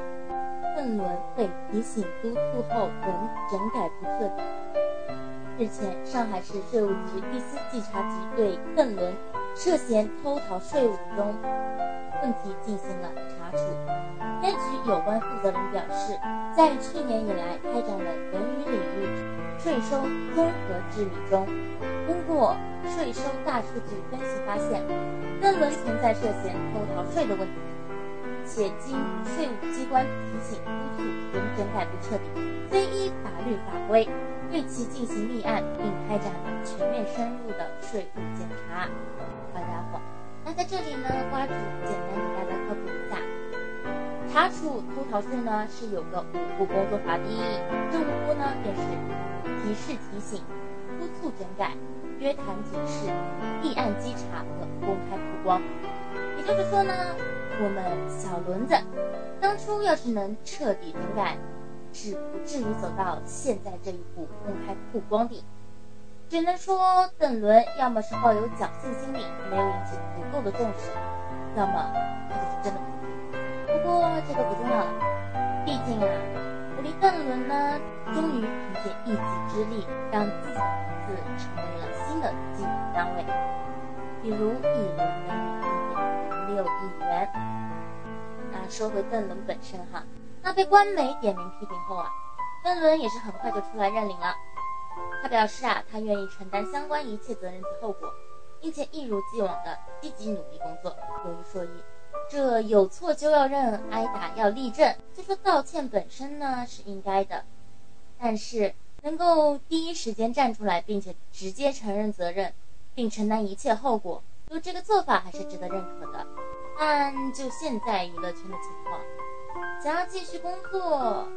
邓伦被提醒督促后仍整改不彻底。日前，上海市税务局第四稽查局对邓伦涉嫌偷逃税务中问题进行了查处。该局有关负责人表示，在去年以来开展了文娱领域税收综合治理中，通过税收大数据分析发现。邓伦存在涉嫌偷逃税的问题，且经税务机关提醒督促，仍整改不彻底，非依法律法规对其进行立案，并开展了全面深入的税务检查。好家伙，那在这里呢，瓜主简单给大家科普一下，查处偷逃税呢是有个五步工作法第一，这五步呢便是提示提醒、督促整改。约谈警示、立案稽查和公开曝光。也就是说呢，我们小轮子当初要是能彻底整改、是不至于走到现在这一步公开曝光的。只能说邓伦要么是抱有侥幸心理，没有引起足够的重视，要么他就是真的不过这个不重要了，毕竟啊，我的邓伦呢，终于凭借一己之力，让自己的名字成为了新的计量单位，比如一轮每年一点零六亿元。那说回邓伦本身哈，那被官媒点名批评后啊，邓伦也是很快就出来认领了。他表示啊，他愿意承担相关一切责任及后果，并且一如既往的积极努力工作。有一说一，这有错就要认，挨打要立正。虽说道歉本身呢是应该的，但是能够第一时间站出来，并且直接承认责任，并承担一切后果，就这个做法还是值得认可的。但就现在娱乐圈的情况，想要继续工作。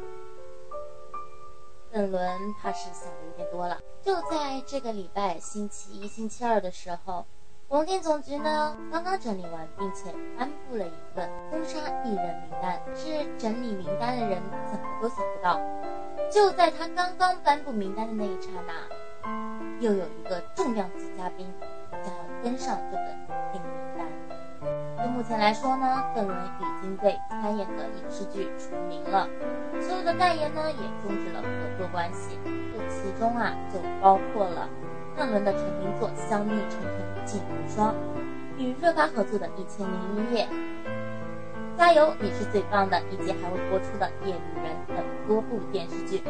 邓伦怕是想的有点多了。就在这个礼拜星期一、星期二的时候，广电总局呢刚刚整理完，并且颁布了一份封杀艺人名单。是整理名单的人怎么都想不到，就在他刚刚颁布名单的那一刹那，又有一个重量级嘉宾将要登上这个领名单。就目前来说呢，邓伦已经被参演的影视剧除名了，所有的代言呢也终止了合作关系。这其中啊，就包括了邓伦的成名作《香蜜沉沉烬如霜》，与热巴合作的《一千零一夜》，加油你是最棒的，以及还会播出的《夜女人》等多部电视剧。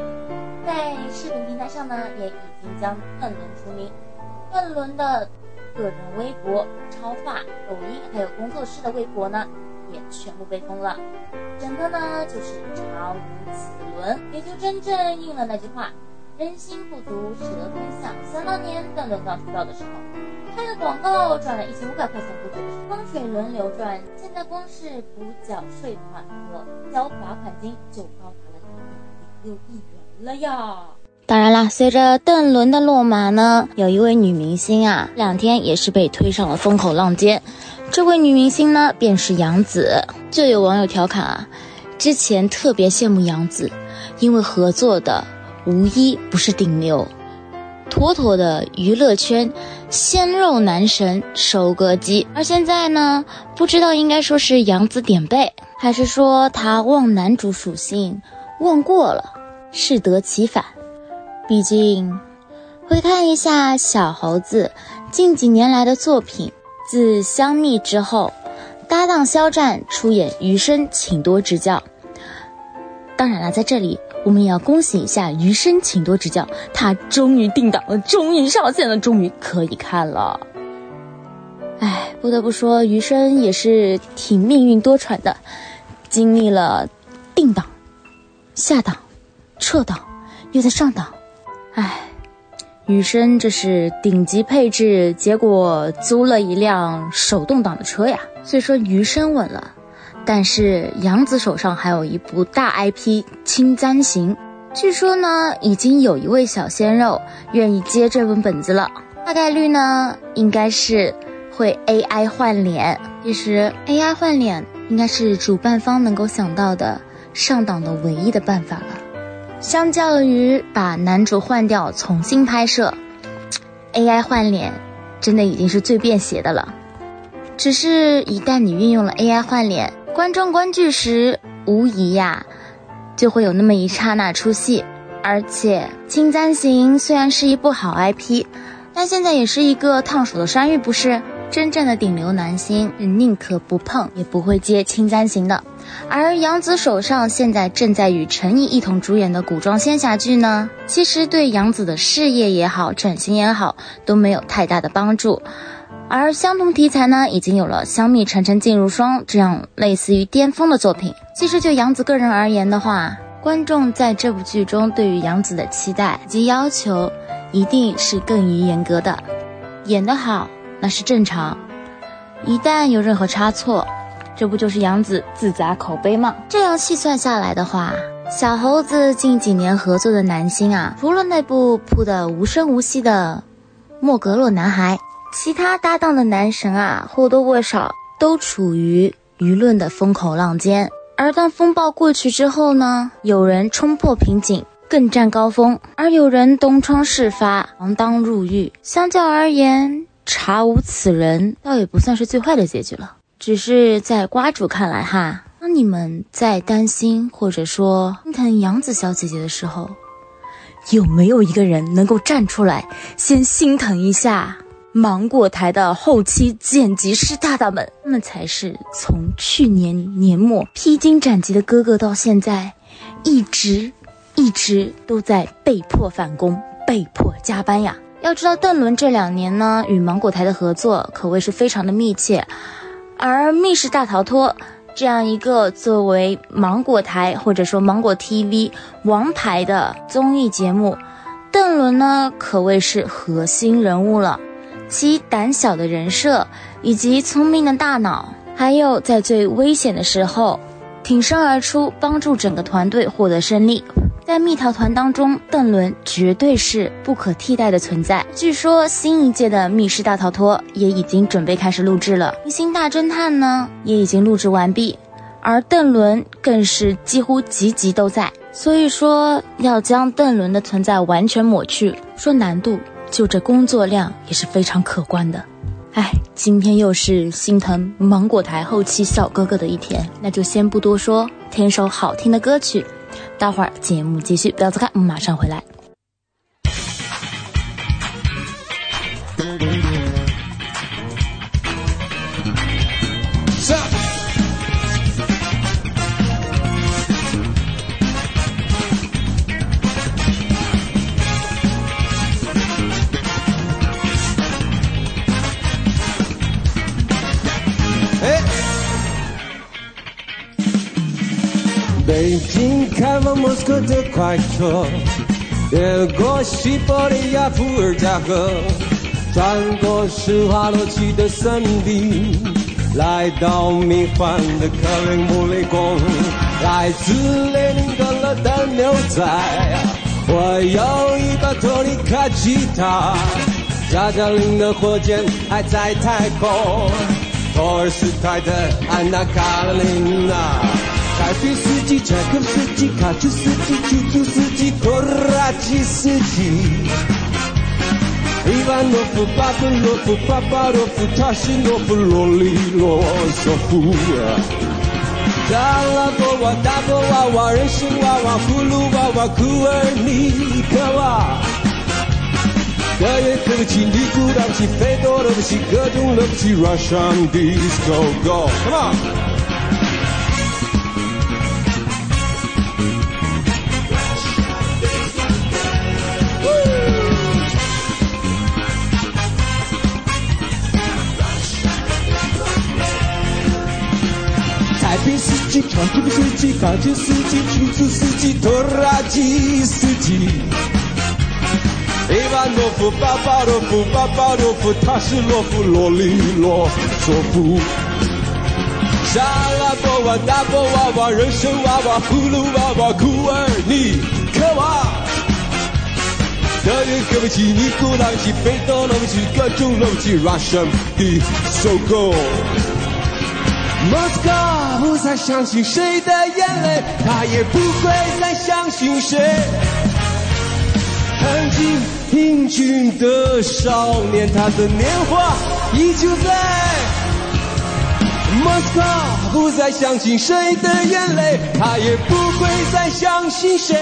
在视频平台上呢，也已经将邓伦除名。邓伦的。个人微博、超话、抖音，还有工作室的微博呢，也全部被封了。整个呢就是查无此伦，也就真正应了那句话：人心不足蛇吞象。想当年邓伦刚出道的时候，拍的广告赚了一千五百块钱，不风水轮流转？现在光是补缴税款和交罚款金就高达了一点六亿元了呀！当然啦，随着邓伦的落马呢，有一位女明星啊，这两天也是被推上了风口浪尖。这位女明星呢，便是杨紫。就有网友调侃啊，之前特别羡慕杨紫，因为合作的无一不是顶流，妥妥的娱乐圈鲜肉男神收割机。而现在呢，不知道应该说是杨子点背，还是说他忘男主属性忘过了，适得其反。毕竟，回看一下小猴子近几年来的作品，自香蜜之后，搭档肖战出演《余生，请多指教》。当然了，在这里我们也要恭喜一下《余生，请多指教》，他终于定档了，终于上线了，终于可以看了。哎，不得不说，《余生》也是挺命运多舛的，经历了定档、下档、撤档，又在上档。唉，余生这是顶级配置，结果租了一辆手动挡的车呀。虽说余生稳了，但是杨紫手上还有一部大 IP《青簪行》，据说呢，已经有一位小鲜肉愿意接这本本子了。大概率呢，应该是会 AI 换脸。其实 AI 换脸应该是主办方能够想到的上档的唯一的办法了。相较于把男主换掉重新拍摄，AI 换脸真的已经是最便携的了。只是，一旦你运用了 AI 换脸，观众观剧时无疑呀，就会有那么一刹那出戏。而且，《青簪行》虽然是一部好 IP，但现在也是一个烫手的山芋，不是？真正的顶流男星，宁可不碰也不会接《青簪行》的。而杨紫手上现在正在与陈怡一同主演的古装仙侠剧呢，其实对杨紫的事业也好、整形也好都没有太大的帮助。而相同题材呢，已经有了《香蜜沉沉烬如霜》这样类似于巅峰的作品。其实就杨紫个人而言的话，观众在这部剧中对于杨紫的期待及要求，一定是更于严格的。演得好。那是正常，一旦有任何差错，这不就是杨紫自砸口碑吗？这样细算下来的话，小猴子近几年合作的男星啊，除了那部扑的无声无息的《莫格洛男孩》，其他搭档的男神啊，或多或少都处于舆论的风口浪尖。而当风暴过去之后呢，有人冲破瓶颈，更占高峰，而有人东窗事发，锒铛入狱。相较而言，查无此人，倒也不算是最坏的结局了。只是在瓜主看来哈，当你们在担心或者说心疼杨子小姐姐的时候，有没有一个人能够站出来，先心疼一下芒果台的后期剪辑师大大们？他们才是从去年年末披荆斩棘的哥哥，到现在一直一直都在被迫返工、被迫加班呀。要知道，邓伦这两年呢，与芒果台的合作可谓是非常的密切。而《密室大逃脱》这样一个作为芒果台或者说芒果 TV 王牌的综艺节目，邓伦呢可谓是核心人物了。其胆小的人设，以及聪明的大脑，还有在最危险的时候挺身而出，帮助整个团队获得胜利。在蜜桃团当中，邓伦绝对是不可替代的存在。据说新一届的《密室大逃脱》也已经准备开始录制了，《明星大侦探》呢也已经录制完毕，而邓伦更是几乎集集都在。所以说，要将邓伦的存在完全抹去，说难度，就这工作量也是非常可观的。哎，今天又是心疼芒果台后期小哥哥的一天，那就先不多说，听首好听的歌曲。待会儿节目继续，不要走开，我们马上回来。开往莫斯科的快车，越过西伯利亚伏尔加河，穿过施华洛奇的森林，来到迷幻的克林姆林宫。来自列宁格勒的牛仔，我有一把托尼卡吉他，加加林的火箭还在太空，托尔斯泰的安娜卡列尼娜。凯宾斯基、柴可夫斯基、卡车司机、出租司机、拖拉机司机，伊万诺夫、巴甫洛夫、巴巴罗夫、塔什诺夫、罗里罗索夫。大拉波娃、大波娃娃、人参娃娃、葫芦娃娃、库尔尼克娃。德约科维奇、尼古拉维奇、费多罗维奇，各种乐不起，Russian disco go，Come on。拉基斯基。列万诺夫、巴巴罗夫、巴巴诺夫、塔什诺夫、罗里罗佐夫。沙拉波娃、大波娃娃、人参娃娃、葫芦娃娃、库尔尼克娃。德约科维奇、尼古拉维奇、费多罗维奇，各种罗维奇，Russian 的 So Go。莫斯科不再相信谁的眼泪，他也不会再相信谁。曾经英俊的少年，他的年华依旧在。莫斯科不再相信谁的眼泪，他也不会再相信谁。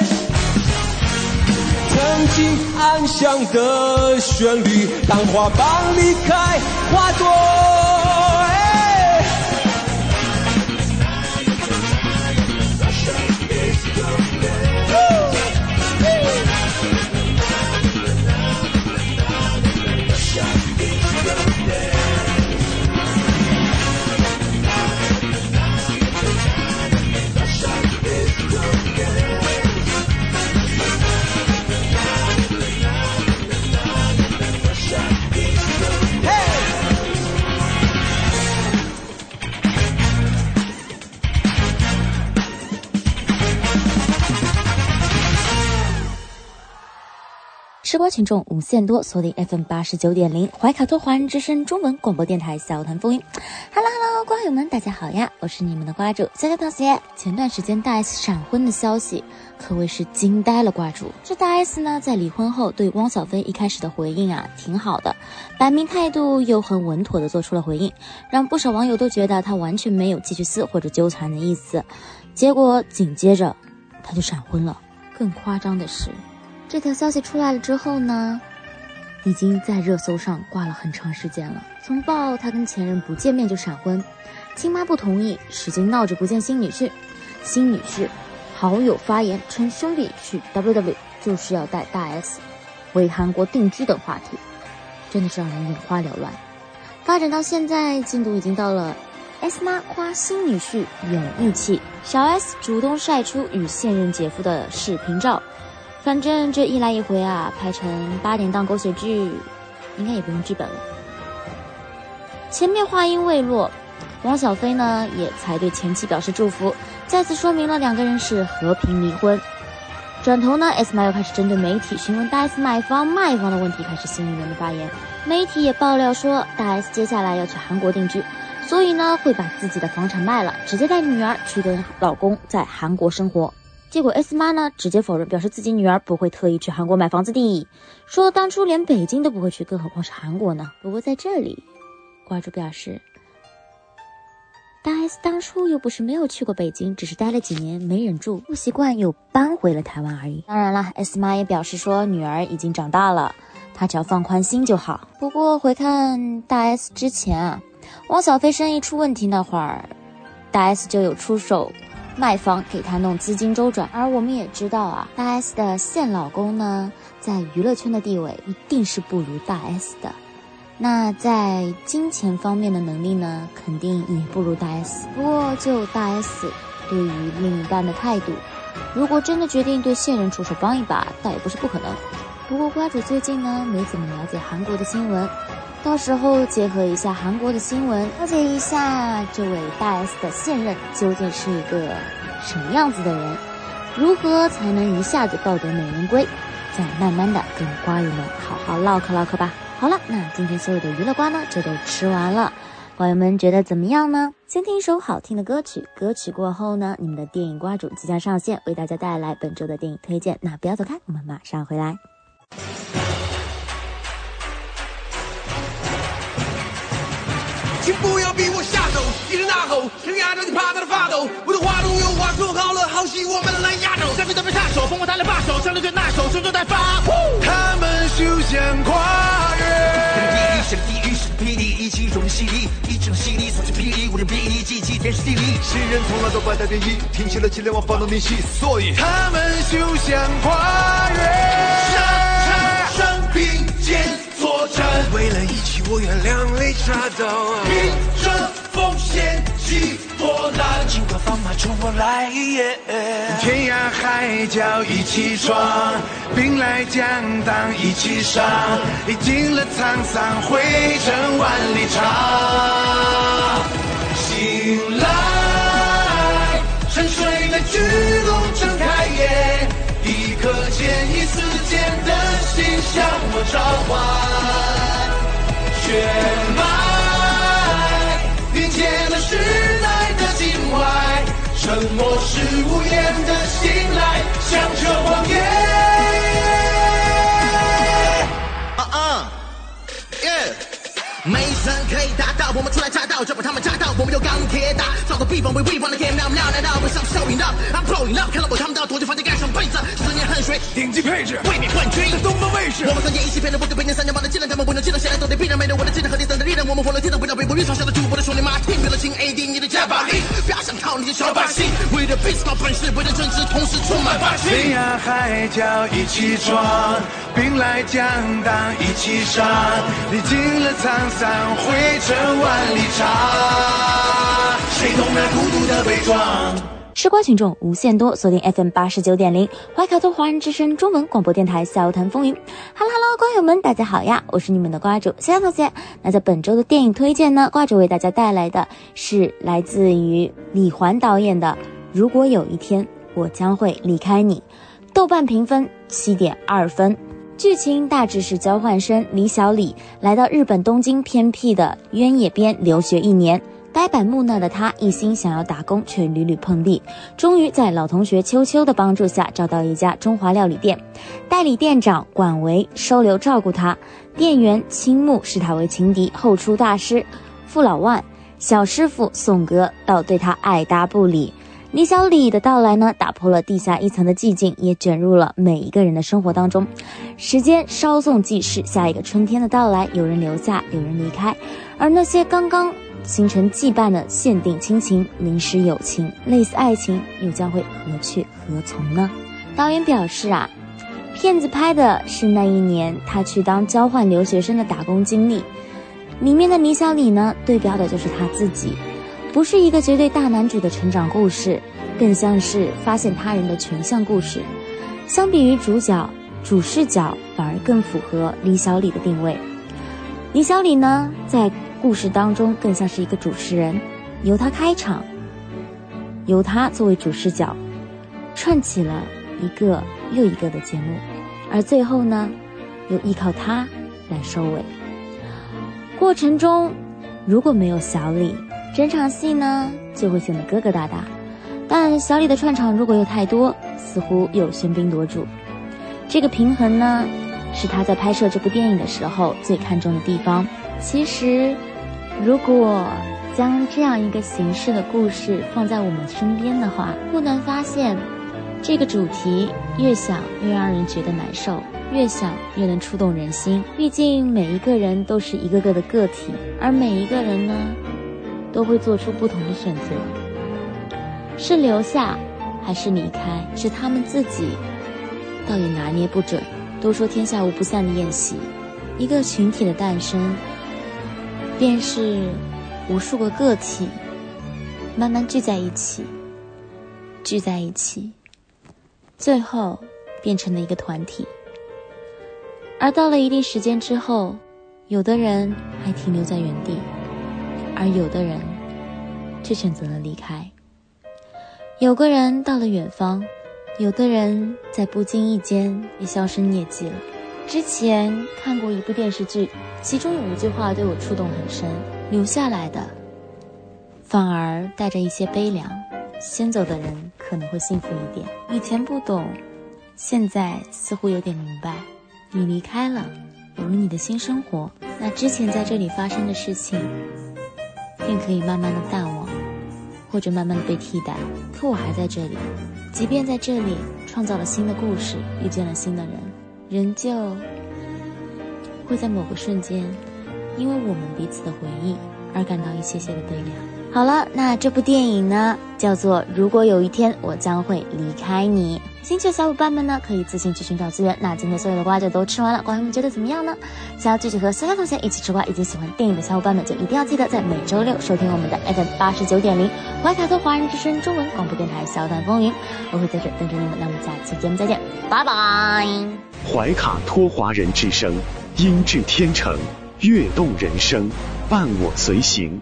曾经安详的旋律，当花瓣离开花朵。吃瓜群众无限多，锁定 FM 八十九点零怀卡托华人之声中文广播电台小谈风云。Hello Hello，瓜友们，大家好呀，我是你们的瓜主小小同学。前段时间大 S 闪婚的消息可谓是惊呆了瓜主。这大 S 呢，在离婚后对汪小菲一开始的回应啊，挺好的，摆明态度又很稳妥的做出了回应，让不少网友都觉得他完全没有继续撕或者纠缠的意思。结果紧接着他就闪婚了。更夸张的是。这条消息出来了之后呢，已经在热搜上挂了很长时间了。从报他跟前任不见面就闪婚，亲妈不同意，使劲闹着不见新女婿，新女婿好友发言称兄弟去 WW 就是要带大 S 回韩国定居等话题，真的是让人眼花缭乱。发展到现在，进度已经到了 S 妈夸新女婿有义气，小 S 主动晒出与现任姐夫的视频照。反正这一来一回啊，拍成八点档狗血剧，应该也不用剧本了。前面话音未落，汪小菲呢也才对前妻表示祝福，再次说明了两个人是和平离婚。转头呢，S 妈又开始针对媒体询问大 S 买房卖房的问题，开始新一轮的发言。媒体也爆料说，大 S 接下来要去韩国定居，所以呢会把自己的房产卖了，直接带女儿去跟老公在韩国生活。结果 S 妈呢直接否认，表示自己女儿不会特意去韩国买房子的，说当初连北京都不会去，更何况是韩国呢？不过在这里，瓜主表示，大 S 当初又不是没有去过北京，只是待了几年没忍住不习惯，又搬回了台湾而已。当然了，S 妈也表示说，女儿已经长大了，她只要放宽心就好。不过回看大 S 之前啊，汪小菲生意出问题那会儿，大 S 就有出手。卖房给他弄资金周转，而我们也知道啊，大 S 的现老公呢，在娱乐圈的地位一定是不如大 S 的，那在金钱方面的能力呢，肯定也不如大 S。不过就大 S 对于另一半的态度，如果真的决定对现任出手帮一把，倒也不是不可能。不过瓜主最近呢，没怎么了解韩国的新闻。到时候结合一下韩国的新闻，了解一下这位大 S 的现任究竟是一个什么样子的人，如何才能一下子抱得美人归？再慢慢的跟瓜友们好好唠嗑唠嗑吧。好了，那今天所有的娱乐瓜呢，就都吃完了。瓜友们觉得怎么样呢？先听一首好听的歌曲，歌曲过后呢，你们的电影瓜主即将上线，为大家带来本周的电影推荐。那不要走开，我们马上回来。请不要逼我下手，一声大吼，声压着你怕他的发抖。我的话中有话，说好了，好戏我们来压轴。三个都被插手，疯狂他来把手，上了就拿手，生就在发。他们休想跨越。天地狱是地狱是霹雳，一起融入洗礼，一整洗礼算是霹雳，无人比拟，记起天时地利。世人从来都不带变异，听起了气量往放动练习，所以他们休想跨越。上场上并肩。战，为了义气，我愿两肋插刀。拼着风险去破烂，尽管放马冲过来。天涯海角一起闯，兵来将挡一起上。历尽了沧桑，汇成万里长。醒来，沉睡的巨龙睁开眼。一颗见异思迁的向我召唤，血脉凝结了时代的襟怀，沉默是无言的信赖，响彻荒野。啊啊，yeah。没人可以达到，我们初来乍到，就把他们炸到。我们有钢铁打造的地方为 we wanna get now now now，我 I'm showing up，I'm blowing up，看到我他们都要躲进房间盖上被子。十年汗水，顶级配置，卫冕冠军在东方卫视。我们三年一起骗了部队，北京三年半的技能，他们不能技能，现在都得必然没了我的技能和第三的力量。我们活了天堂，不要被我预想下的主播的兄弟马听，为了亲 AD 你的加把力，不要想靠你的小把戏。为了 beat 靠本事，为了政治，同时充满霸气。天涯海角一起闯，兵来将挡一起上，历经了沧。散汇成万里长，谁懂那孤独的悲壮？吃瓜群众无限多，锁定 FM 八十九点零怀卡托华人之声中文广播电台笑谈风云。Hello Hello，瓜友们，大家好呀！我是你们的瓜主小小同学。那在本周的电影推荐呢，瓜主为大家带来的是来自于李环导演的《如果有一天我将会离开你》，豆瓣评分七点二分。剧情大致是交换生李小李来到日本东京偏僻的渊野边留学一年，呆板木讷的他一心想要打工，却屡屡碰壁，终于在老同学秋秋的帮助下找到一家中华料理店，代理店长管维收留照顾他，店员青木视他为情敌，后厨大师傅老万、小师傅宋格倒对他爱搭不理。李小李的到来呢，打破了地下一层的寂静，也卷入了每一个人的生活当中。时间稍纵即逝，下一个春天的到来，有人留下，有人离开，而那些刚刚形成羁绊的限定亲情、临时友情、类似爱情，又将会何去何从呢？导演表示啊，片子拍的是那一年他去当交换留学生的打工经历，里面的李小李呢，对标的就是他自己。不是一个绝对大男主的成长故事，更像是发现他人的群像故事。相比于主角主视角，反而更符合李小李的定位。李小李呢，在故事当中更像是一个主持人，由他开场，由他作为主视角，串起了一个又一个的节目，而最后呢，又依靠他来收尾。过程中如果没有小李。整场戏呢就会显得疙疙瘩瘩，但小李的串场如果又太多，似乎又喧宾夺主。这个平衡呢，是他在拍摄这部电影的时候最看重的地方。其实，如果将这样一个形式的故事放在我们身边的话，不难发现，这个主题越想越让人觉得难受，越想越能触动人心。毕竟每一个人都是一个个的个体，而每一个人呢。都会做出不同的选择，是留下还是离开，是他们自己，倒也拿捏不准。都说天下无不散的宴席，一个群体的诞生，便是无数个个体慢慢聚在一起，聚在一起，最后变成了一个团体。而到了一定时间之后，有的人还停留在原地。而有的人却选择了离开。有个人到了远方，有的人在不经意间也销声匿迹了。之前看过一部电视剧，其中有一句话对我触动很深：留下来的反而带着一些悲凉，先走的人可能会幸福一点。以前不懂，现在似乎有点明白。你离开了，有了你的新生活，那之前在这里发生的事情。便可以慢慢的淡忘，或者慢慢的被替代。可我还在这里，即便在这里创造了新的故事，遇见了新的人，仍旧会在某个瞬间，因为我们彼此的回忆而感到一些些的悲凉。好了，那这部电影呢，叫做《如果有一天我将会离开你》。兴趣的小伙伴们呢，可以自行去寻找资源。那今天所有的瓜就都吃完了，瓜友们觉得怎么样呢？想要继续和思佳同学一起吃瓜，以及喜欢电影的小伙伴们，就一定要记得在每周六收听我们的 FM 八十九点零怀卡托华人之声中文广播电台《笑谈风云》，我会在这等着你们。那我们下期节目再见，拜拜！怀卡托华人之声，音质天成，悦动人生，伴我随行。